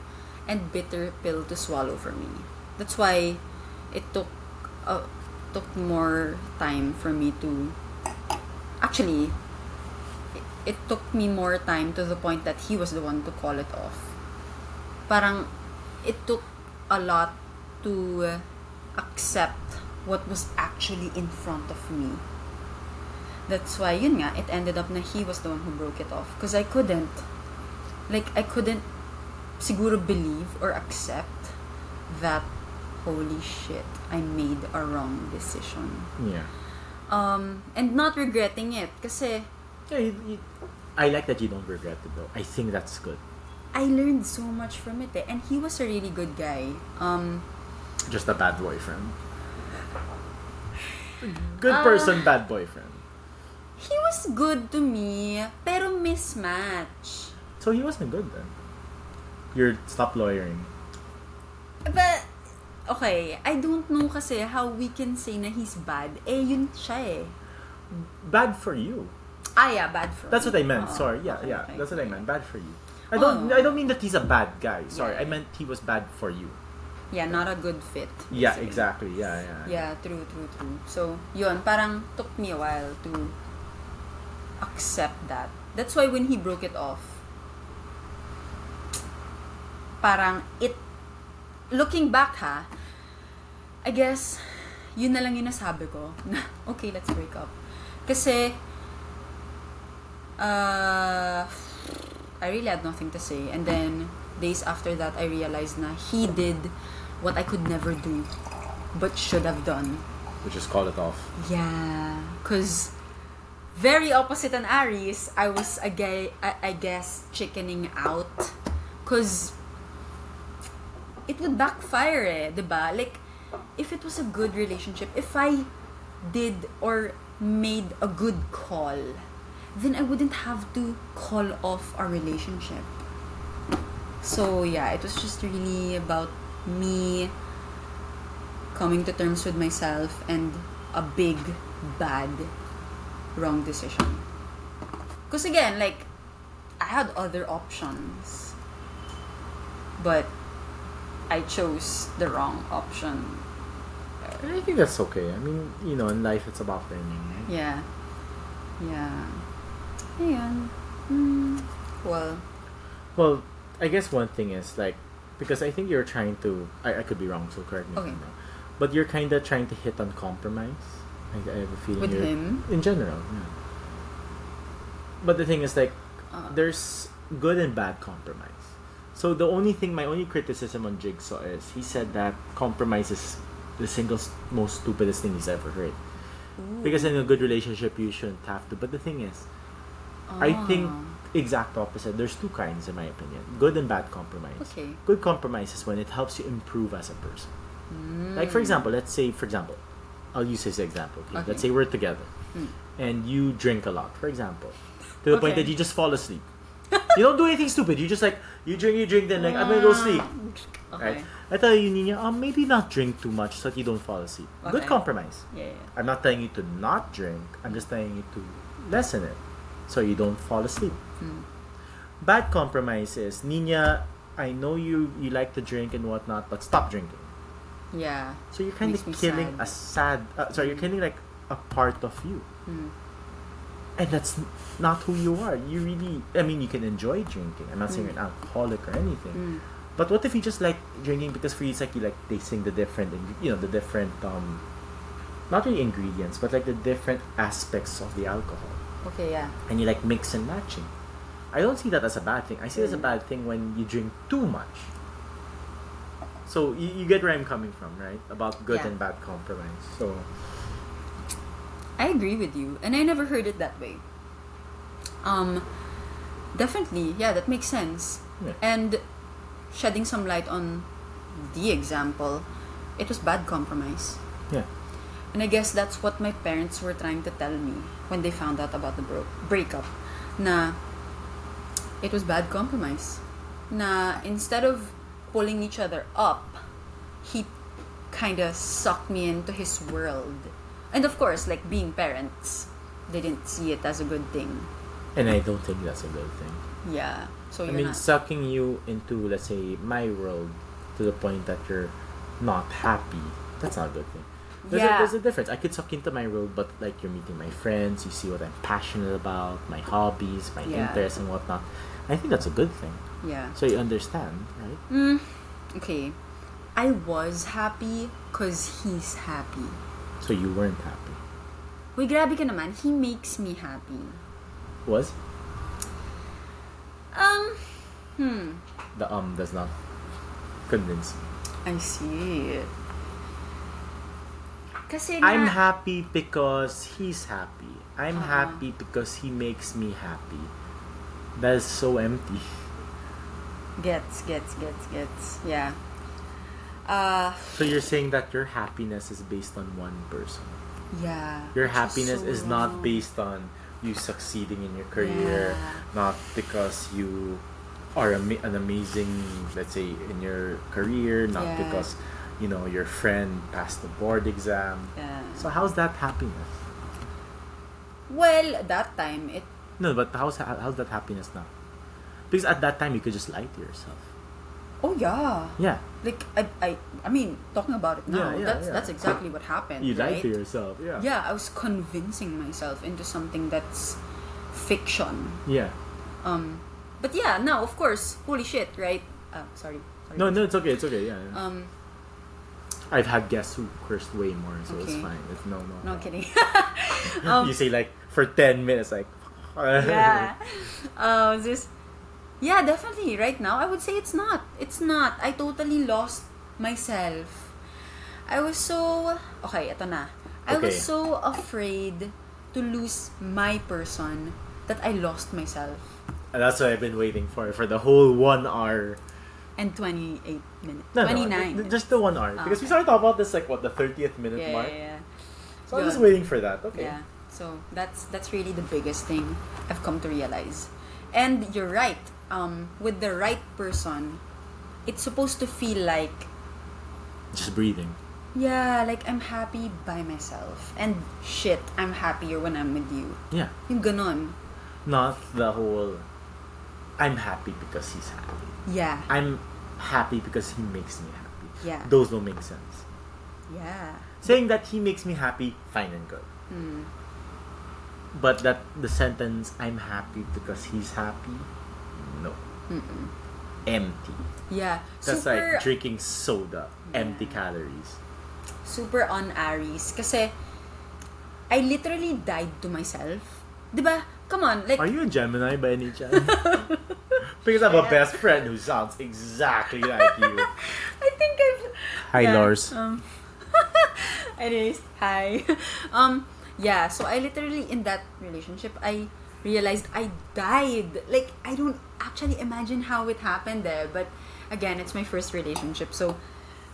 B: and bitter pill to swallow for me. That's why it took uh, took more time for me to actually it, it took me more time to the point that he was the one to call it off. Parang it took a lot to accept what was actually in front of me. That's why, yun nga, it ended up na he was the one who broke it off. Because I couldn't, like, I couldn't siguro believe or accept that, holy shit, I made a wrong decision.
A: Yeah.
B: Um, and not regretting it. Kasi,
A: Yeah, you, you, I like that you don't regret it though. I think that's good.
B: I learned so much from it eh. And he was a really good guy. Um,
A: Just a bad boyfriend. Good
B: Ah.
A: person, bad boyfriend.
B: he was good to me, pero mismatch.
A: So he wasn't good then. You're stop lawyering.
B: But, okay, I don't know kasi how we can say na he's bad. Eh, yun siya eh.
A: Bad for you.
B: Ah, yeah, bad for
A: That's
B: me.
A: what I meant.
B: Oo.
A: Sorry. Yeah,
B: Okay,
A: yeah.
B: okay,
A: That's what I meant. Bad for you. I don't.
B: Oh.
A: I don't mean that he's a bad guy. Sorry.
B: Yeah.
A: I meant he was bad for you.
B: Yeah, not a good fit.
A: Yeah.
B: basically.
A: Exactly. Yeah. Yeah.
B: Yeah, true, true, true. So, yun, parang took me a while to accept that. That's why when he broke it off, parang it, looking back ha, I guess, yun na lang yung nasabi ko, na, okay, let's break up. Kasi, uh, I really had nothing to say. And then, days after that, I realized na he did what I could never do, but should have done.
A: We just call it off.
B: Yeah, cause very opposite on Aries, I was a guy, I, I guess chickening out, cause it would backfire, eh, 'di ba? Like if it was a good relationship, if I did or made a good call, then I wouldn't have to call off our relationship. So yeah, it was just really about me coming to terms with myself and a big bad wrong decision. Because again, like I had other options, but I chose the wrong option.
A: I think that's okay. I mean, you know, in life it's about learning. Right?
B: Yeah, yeah. Ayan. Hmm. Well,
A: Well, I guess one thing is like because I think you're trying to. I, I could be wrong, so correct me
B: Okay.
A: if I'm wrong. But you're kind of trying to hit on compromise. I, I have a feeling
B: With
A: you're,
B: him?
A: in general. Yeah. But the thing is, like,
B: Uh,
A: there's good and bad compromise. So the only thing, my only criticism on Jigsaw is he said that compromise is the single most stupidest thing he's ever heard.
B: ooh.
A: Because in a good relationship, you shouldn't have to. But the thing is, I think
B: Ah.
A: Exact opposite. There's two kinds, in my opinion: good and bad compromise.
B: Okay.
A: Good compromise is when it helps you improve as a person.
B: Mm.
A: Like for example, let's say for example, I'll use this example. Okay?
B: Okay.
A: Let's say we're together,
B: Mm.
A: and you drink a lot. For example, to the point that you just fall asleep. you don't do anything stupid. You just like you drink, you drink, then like I'm gonna go sleep.
B: Ah. Okay.
A: Right? I tell you, Nina, um, maybe not drink too much so that you don't fall asleep. Good compromise.
B: Yeah, yeah.
A: I'm not telling you to not drink. I'm just telling you to lessen it so you don't fall asleep.
B: Mm.
A: Bad compromise is Nina. I know you you like to drink and whatnot, but stop drinking.
B: Yeah.
A: So you're kind of
B: Makes
A: killing
B: sad.
A: a sad. Uh, sorry, you're killing like a part of you,
B: Mm.
A: and that's not who you are. You really. I mean, you can enjoy drinking. I'm not saying
B: Mm.
A: you're an alcoholic or anything.
B: Mm.
A: But what if you just like drinking because for you it's like you like tasting the different, you know, the different um, not really ingredients, but like the different aspects of the alcohol,
B: Okay, yeah.
A: and you like mix and matching. I don't see that as a bad thing. I see it as a
B: Mm.
A: bad thing when you drink too much. So you, you get where I'm coming from, right? About good
B: Yeah.
A: and bad compromise. So
B: I agree with you, and I never heard it that way. Um, definitely, yeah, that makes sense.
A: Yeah.
B: And shedding some light on the example, it was bad compromise.
A: yeah,
B: And I guess that's what my parents were trying to tell me when they found out about the bro- breakup. Na it was bad compromise. Na instead of pulling each other up, he kind of sucked me into his world. And of course, like being parents, they didn't see it as a good thing.
A: and I don't think that's a good thing.
B: Yeah. So
A: I mean,
B: not.
A: sucking you into let's say my world to the point that you're not happy. That's not a good thing. There's,
B: Yeah.
A: a, there's a difference. I could suck into my world, but like you're meeting my friends, you see what I'm passionate about, my hobbies, my
B: Yeah.
A: interests, and whatnot. I think that's a good thing.
B: yeah.
A: So you understand, right?
B: Mm, okay. I was happy because he's happy.
A: So you weren't happy.
B: Uy, grabe ka naman. He makes me happy.
A: Was
B: Um, hmm.
A: the um does not convince me.
B: I see. Kasi
A: I'm happy because he's happy. I'm
B: Uh-uh.
A: happy because he makes me happy. That is so empty.
B: Gets, gets, gets, gets. Yeah. Uh,
A: So you're saying that your happiness is based on one person.
B: yeah.
A: Your
B: which is
A: happiness
B: so
A: is not based on you succeeding in your career,
B: Yeah.
A: not because you are an amazing, let's say, in your career, not
B: Yeah.
A: because you know your friend passed the board exam.
B: Yeah.
A: So how's that happiness?
B: well, that time, it.
A: No, but how's how's that happiness now? Because at that time you could just lie to yourself.
B: Oh yeah.
A: Yeah,
B: Like I, I, I mean, talking about it now,
A: Yeah, yeah,
B: that's
A: yeah.
B: that's exactly what happened.
A: you
B: right?
A: lie to yourself. Yeah.
B: Yeah, I was convincing myself into something that's fiction.
A: Yeah.
B: Um, but yeah, now of course, holy shit, right? Uh, sorry. sorry.
A: No, no, it's okay. It's okay. Yeah.
B: Um,
A: I've had guests who cursed way more, so it's fine. It's no, no.
B: no kidding. um,
A: you say like for ten minutes, like.
B: yeah. Uh, just yeah, definitely. Right now, I would say it's not. It's not. I totally lost myself. I was so okay. Ito na. I was so afraid to lose my person that I lost myself.
A: And that's what I've been waiting for for the whole one hour.
B: And 28 minutes.
A: No,
B: 29
A: no,
B: minutes.
A: just the one hour because we started talking about this like what the thirtieth minute
B: yeah,
A: mark.
B: yeah, yeah.
A: So I'm just waiting for that. Okay.
B: Yeah. So that's that's really the biggest thing I've come to realize. And you're right. Um, with the right person, it's supposed to feel like
A: Just breathing.
B: yeah, like I'm happy by myself. And shit, I'm happier when I'm with you.
A: Yeah.
B: Yung ganon.
A: Not the whole. I'm happy because he's happy.
B: Yeah.
A: I'm happy because he makes me happy.
B: Yeah.
A: Those don't make sense.
B: Yeah.
A: Saying that he makes me happy, fine and good.
B: Hmm.
A: But that the sentence "I'm happy because he's happy," no. empty.
B: Yeah.
A: That's
B: super,
A: like drinking soda, empty calories.
B: super on Aries. Kasi, I literally died to myself. Diba? Come on, like,
A: Are you a Gemini by any chance? because I have a best friend who sounds exactly like you.
B: I think I've...
A: Hi,
B: Yeah,
A: Lars.
B: Um, anyways, hi. Um, yeah, so I literally, in that relationship, I realized I died. Like, I don't actually imagine how it happened there. But, again, it's my first relationship. So,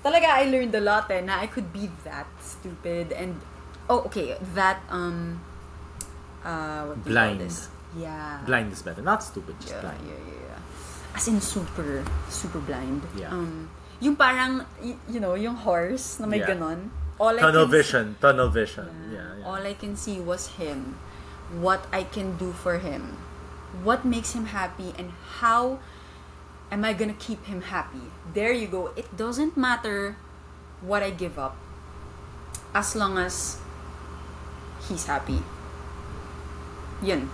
B: talaga, I learned a lot eh, na I could be that stupid and... Oh, okay, that, um... Uh, what do you call
A: Blind.
B: this? Yeah.
A: Blind is better. Not stupid, just
B: Yeah,
A: blind.
B: yeah, yeah, yeah. As in super, super blind.
A: Yeah.
B: Um, yung parang, y- you know, yung horse na may
A: Yeah.
B: ganon. All I
A: Tunnel vision. Tunnel vision.
B: See,
A: Yeah, yeah.
B: All I can see was him. What I can do for him. What makes him happy and how am I gonna keep him happy? There you go. It doesn't matter what I give up as long as he's happy. Yun.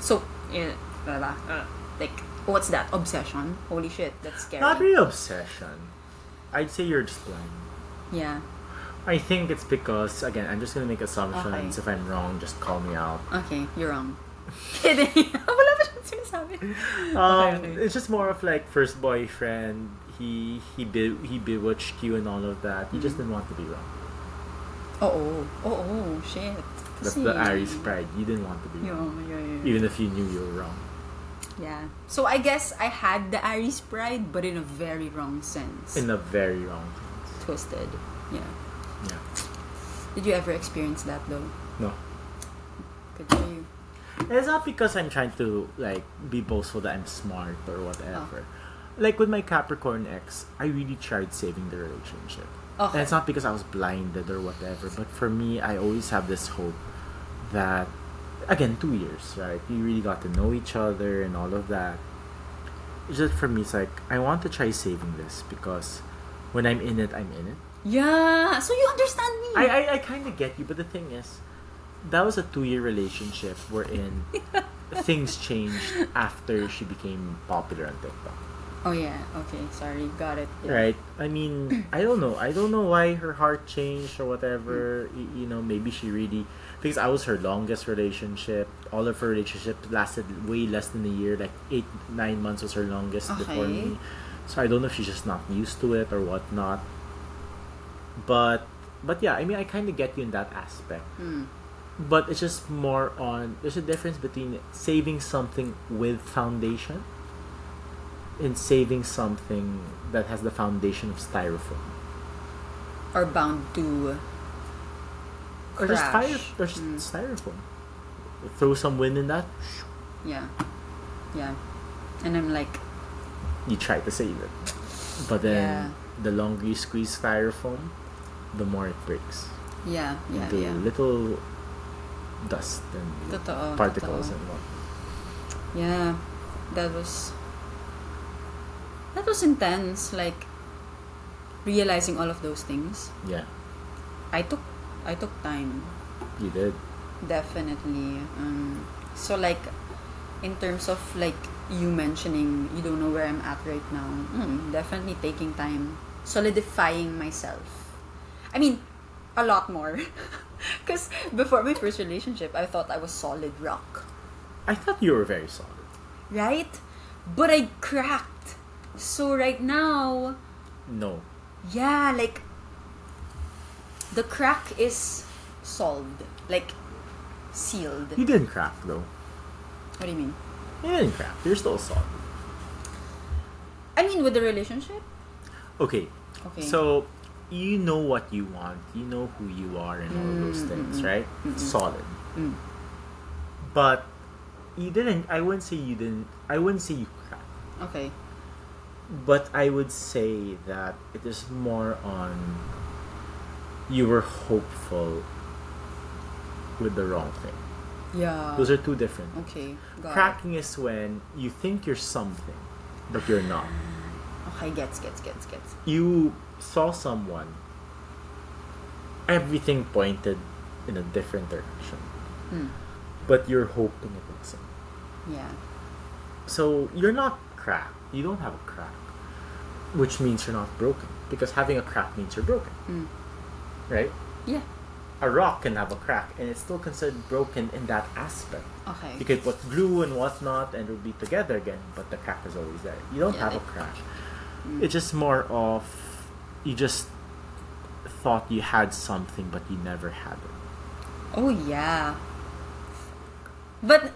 B: So, eh, diba? Uh, like, what's that? Obsession? Holy shit, that's scary.
A: Not really obsession. I'd say you're just blind.
B: Yeah.
A: I think it's because again, I'm just gonna make assumptions.
B: Okay.
A: If I'm wrong, just call me out.
B: Okay, you're wrong. Kidding. Wala pa siyang sinasabi.
A: Um,
B: okay.
A: it's just more of like first boyfriend. He he be, he bewitched you and all of that. You just
B: Mm-hmm.
A: didn't want to be wrong.
B: Oh oh oh oh shit.
A: That's the Aries pride. You didn't want to be
B: Yeah,
A: wrong,
B: yeah, yeah.
A: even if you knew you were wrong.
B: Yeah. So I guess I had the Aries pride, but in a very wrong sense.
A: In a very wrong sense.
B: Twisted. Yeah.
A: Yeah.
B: Did you ever experience that though?
A: No.
B: Good for you.
A: It's not because I'm trying to like be boastful that I'm smart or whatever.
B: Oh.
A: Like with my Capricorn ex, I really tried saving the relationship.
B: Okay.
A: And it's not because I was blinded or whatever, but for me, I always have this hope that, again, two years, right? We really got to know each other and all of that. It's just for me, it's like, I want to try saving this because when I'm in it, I'm in it.
B: Yeah. So you understand me.
A: I, I, I kind of get you, but the thing is, that was a two year relationship wherein things changed after she became popular on TikTok.
B: oh yeah. Okay. Sorry. Got it. Yeah.
A: Right? I mean, I don't know. I don't know why her heart changed or whatever. Y- You know, maybe she really. Because I was her longest relationship. All of her relationships lasted way less than a year. Like eight, nine months was her longest before me. So I don't know if she's just not used to it or whatnot. But, but yeah, I mean, I kind of get you in that aspect.
B: Hmm.
A: But it's just more on. There's a difference between saving something with foundation and saving something that has the foundation of styrofoam.
B: Are bound to.
A: Or just fire, or just
B: Mm.
A: styrofoam. Throw some wind in that,
B: Yeah. Yeah. And I'm like,
A: you try to save it. But then
B: Yeah.
A: the longer you squeeze styrofoam, the more it breaks
B: yeah, yeah,
A: into
B: yeah.
A: little dust and
B: Totoo,
A: particles
B: totoo.
A: and what.
B: Yeah, that was that was intense. Like realizing all of those things.
A: Yeah,
B: I took I took time,
A: you did.
B: definitely. Um, so like in terms of like you mentioning you don't know where I'm at right now. Mm, definitely taking time, solidifying myself. I mean, a lot more. Because before my first relationship, I thought I was solid rock.
A: I thought you were very solid.
B: right? But I cracked. So right now,
A: No,
B: yeah, like the crack is solved, like sealed.
A: you didn't crack though.
B: What do you mean?
A: You didn't crack. You're still solid.
B: I mean, with the relationship.
A: Okay,
B: Okay.
A: So you know what you want, you know who you are, and all of those
B: Mm,
A: things,
B: mm,
A: right?
B: mm, mm.
A: Solid.
B: Mm.
A: But you didn't. I wouldn't say you didn't. I wouldn't say you cracked.
B: Okay.
A: But I would say that it is more on. You were hopeful with the wrong thing.
B: Yeah.
A: Those are two different.
B: okay. Got
A: Cracking is when you think you're something, but you're not.
B: It. Okay. Gets. Gets. Gets. Gets.
A: you saw someone, everything pointed in a different direction,
B: Hmm.
A: but you're hoping it wasn't.
B: Yeah.
A: So you're not cracked. You don't have a crack, which means you're not broken. Because having a crack means you're broken,
B: Mm.
A: Right?
B: Yeah.
A: A rock can have a crack, and it's still considered broken in that aspect.
B: Okay.
A: You could put glue and whatnot, and it'll be together again, but the crack is always there. You don't
B: Yeah,
A: have a crack.
B: Mm.
A: It's just more of you just thought you had something, but you never had it.
B: Oh yeah. But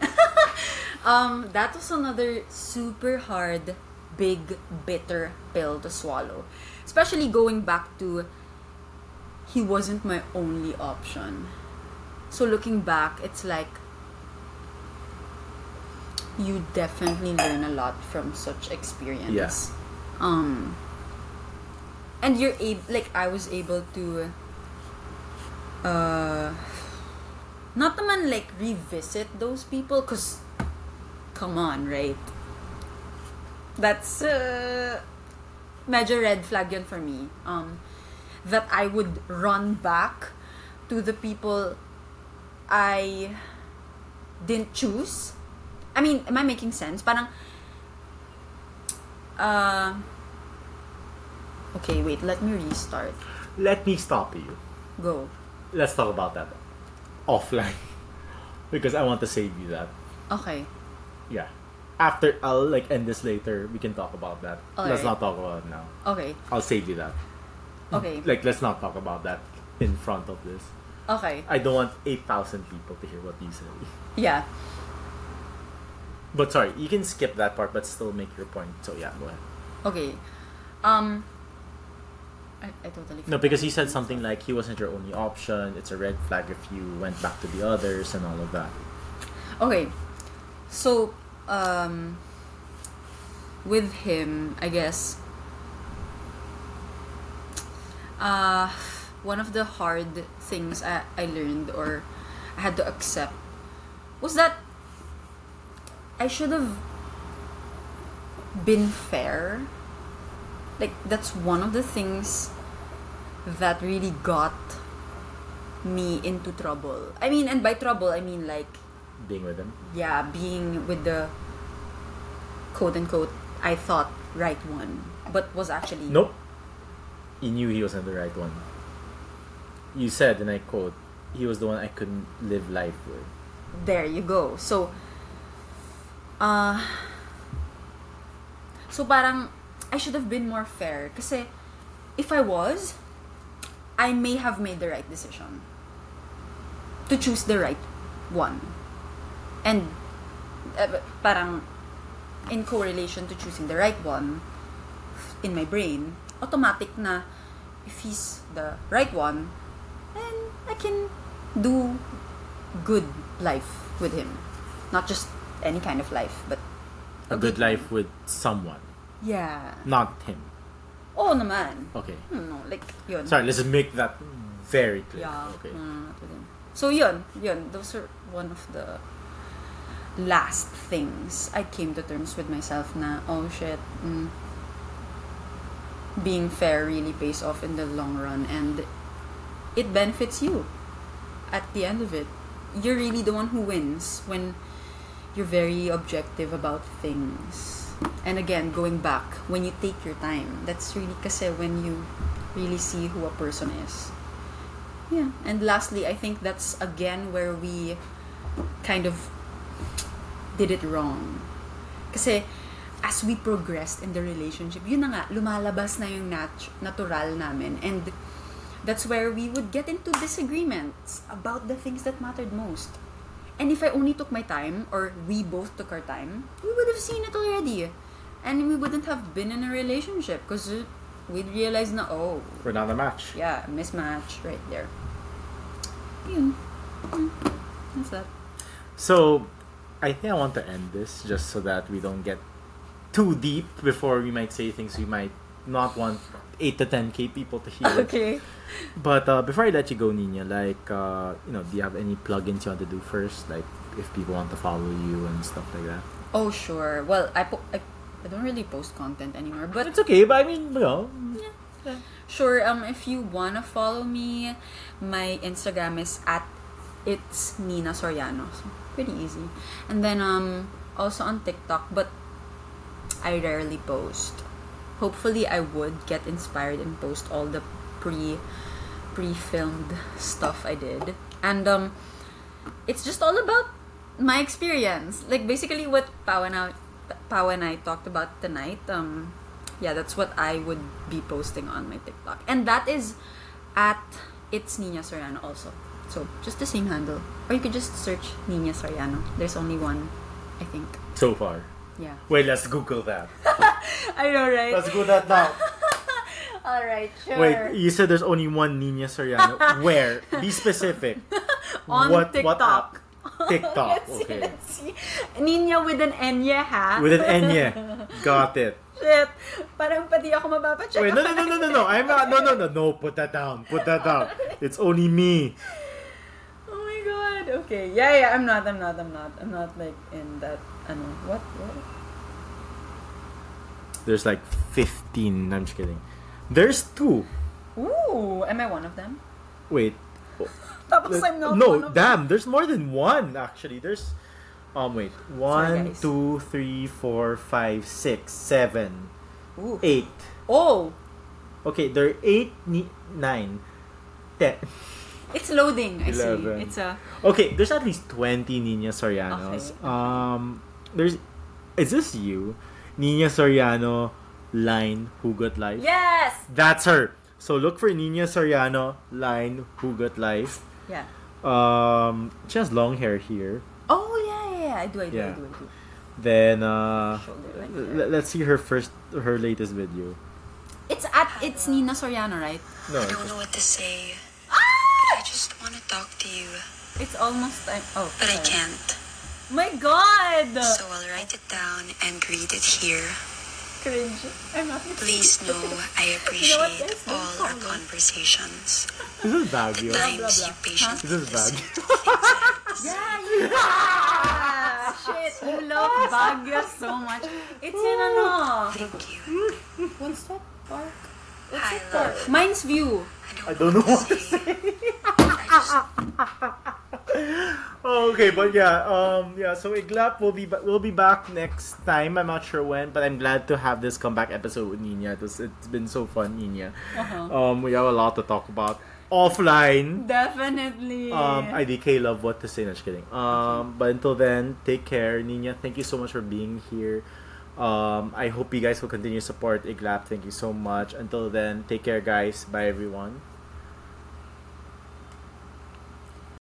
B: um that was another super hard, big, bitter pill to swallow. Especially going back to he wasn't my only option. So looking back, it's like you definitely learn a lot from such experience.
A: Yeah.
B: Um and you're able like I was able to uh not naman like revisit those people because come on right that's uh, major red flag yun for me um that I would run back to the people I didn't choose I mean am I making sense parang uh okay wait let me restart
A: Let me stop you.
B: go
A: Let's talk about that offline because I want to save you that.
B: okay
A: Yeah. After I'll like end this later. We can talk about that. Let's not talk about it now.
B: okay
A: I'll save you that.
B: Okay
A: Like let's not talk about that in front of this.
B: okay
A: I don't want eight thousand people to hear what you say.
B: yeah
A: But sorry, you can skip that part, but still make your point. So yeah, go ahead.
B: Okay. Um. I, I totally.
A: No, because he said something like he wasn't your only option. It's a red flag if you went back to the others and all of that.
B: Okay. So, um. With him, I guess. Uh, one of the hard things I, I learned or I had to accept was that I should have been fair. Like, that's one of the things that really got me into trouble. I mean, and by trouble, I mean like,
A: Being with them?
B: yeah, being with the quote unquote, I thought right one, but was actually
A: Nope. You knew he wasn't the right one. You said, and I quote, he was the one I couldn't live life with.
B: there you go. So, uh, so parang, I should have been more fair. Kasi, if I was, I may have made the right decision. To choose the right one. And, uh, parang, in correlation to choosing the right one, in my brain, automatic na, if he's the right one, then I can do good life with him. Not just any kind of life, but
A: A good life with someone,
B: Yeah.
A: not him.
B: Oo naman.
A: Okay.
B: Hmm, no, like, yun.
A: Sorry, let's make that very clear.
B: Yeah.
A: Okay.
B: no, not with him. So yun, yun. Those are one of the last things I came to terms with myself na, oh shit, mm, being fair really pays off in the long run and it benefits you at the end of it. You're really the one who wins when you're very objective about things. And again, going back, when you take your time, that's really kasi when you really see who a person is. Yeah. And lastly, I think that's again where we kind of did it wrong. Kasi as we progressed in the relationship, yun na nga, lumalabas na yung nat- natural namin. And that's where we would get into disagreements about the things that mattered most. And if I only took my time, or we both took our time, we would have seen it already. And we wouldn't have been in a relationship because we'd realize na, oh,
A: We're not a match.
B: yeah, mismatch right there. Yun. Mm. That's that.
A: So, I think I want to end this just so that we don't get too deep before we might say things we might not want 8 to 10k people to hear.
B: Okay.
A: But uh, before I let you go, Nina, like, uh, you know, do you have any plugins you want to do first? Like, if people want to follow you and stuff like that?
B: Oh, sure. Well, I, po- I, I don't really post content anymore, but
A: It's okay, but I mean, you know, Yeah.
B: Sure, um, if you wanna follow me, my Instagram is at it's Nina Soriano. So, pretty easy. And then um also on TikTok, but I rarely post. Hopefully, I would get inspired and post all the pre pre-filmed stuff I did. And um, it's just all about my experience. Like basically what Pao and I, Pao and I talked about tonight. Um, yeah, that's what I would be posting on my TikTok, and that is at it's Nina Soriano also. So just the same handle, or you could just search Nina Soriano. There's only one, I think.
A: So far.
B: Yeah.
A: Wait, let's Google that.
B: I know, right?
A: Let's go that now.
B: All right, sure.
A: Wait, you said there's only one Nina Soriano. Where? Be specific.
B: on
A: what,
B: TikTok.
A: What? TikTok.
B: let's see,
A: okay.
B: let's see. Nina with an Enye, ha?
A: With an Enye. Got it.
B: Shit. Parang pati ako mapapacheck.
A: Wait, no, no, no, no, no, no. I'm not. No, no, no, no. Put that down. Put that down. It's only me.
B: Oh my god. Okay. Yeah, yeah. I'm not. I'm not. I'm not. I'm not like in that. Ano? What? What?
A: There's like 15. I'm just kidding. There's two.
B: Ooh. Am I one of them?
A: Wait.
B: Tapos I'm not
A: no, damn. There's more than one actually. There's. Um, wait. One,
B: guys.
A: two, three, four, five, six, seven.
B: Ooh.
A: eight.
B: Oh.
A: Okay, there are eight, ni- nine, ten.
B: It's loading. I
A: Eleven.
B: see. It's a.
A: Okay, there's at least 20 Nina Sorianos.
B: Okay.
A: Um, there's, is this you? Nina Soriano, line, Hugot Life?
B: Yes.
A: That's her. So look for Nina Soriano, line, Hugot Life.
B: Yeah.
A: Um, she has long hair here.
B: Oh yeah, yeah, yeah. I do. I do.
A: Yeah.
B: I do. I do.
A: Then, uh,
B: Shoulder
A: l- let's see her first, her latest video.
B: It's at. It's Nina Soriano, right?
A: No,
C: I don't know what to say.
B: Ah!
C: I just want to talk to you,
B: It's almost time. Oh.
C: but I can't.
B: My God.
C: So I'll write it down and read it here.
B: Cringe. I'm not.
C: Please know I
B: You know
C: appreciate all our conversations.
A: this is
C: The
A: Baguio.
C: times
B: blah,
C: you
B: blah.
C: patiently
A: This is bad.
C: listen to things I have to say.
B: Yeah, yeah. Shit, you love Baguio so much. It's in ano.
C: Thank you.
B: What's that park? What's
C: I
B: that park? Mines View.
A: I don't know what to say. Oh, okay, but yeah, um, yeah. So Iglap will be will be back next time. I'm not sure when, but I'm glad to have this comeback episode with Nina. It was, it's been so fun, Nina.
B: Uh-huh.
A: Um, we have a lot to talk about offline.
B: Definitely.
A: Um, IDK love what to say. Not just kidding. Um, but until then, take care, Nina. Thank you so much for being here. Um, I hope you guys will continue to support Iglap. Thank you so much. Until then, take care, guys. Bye, everyone.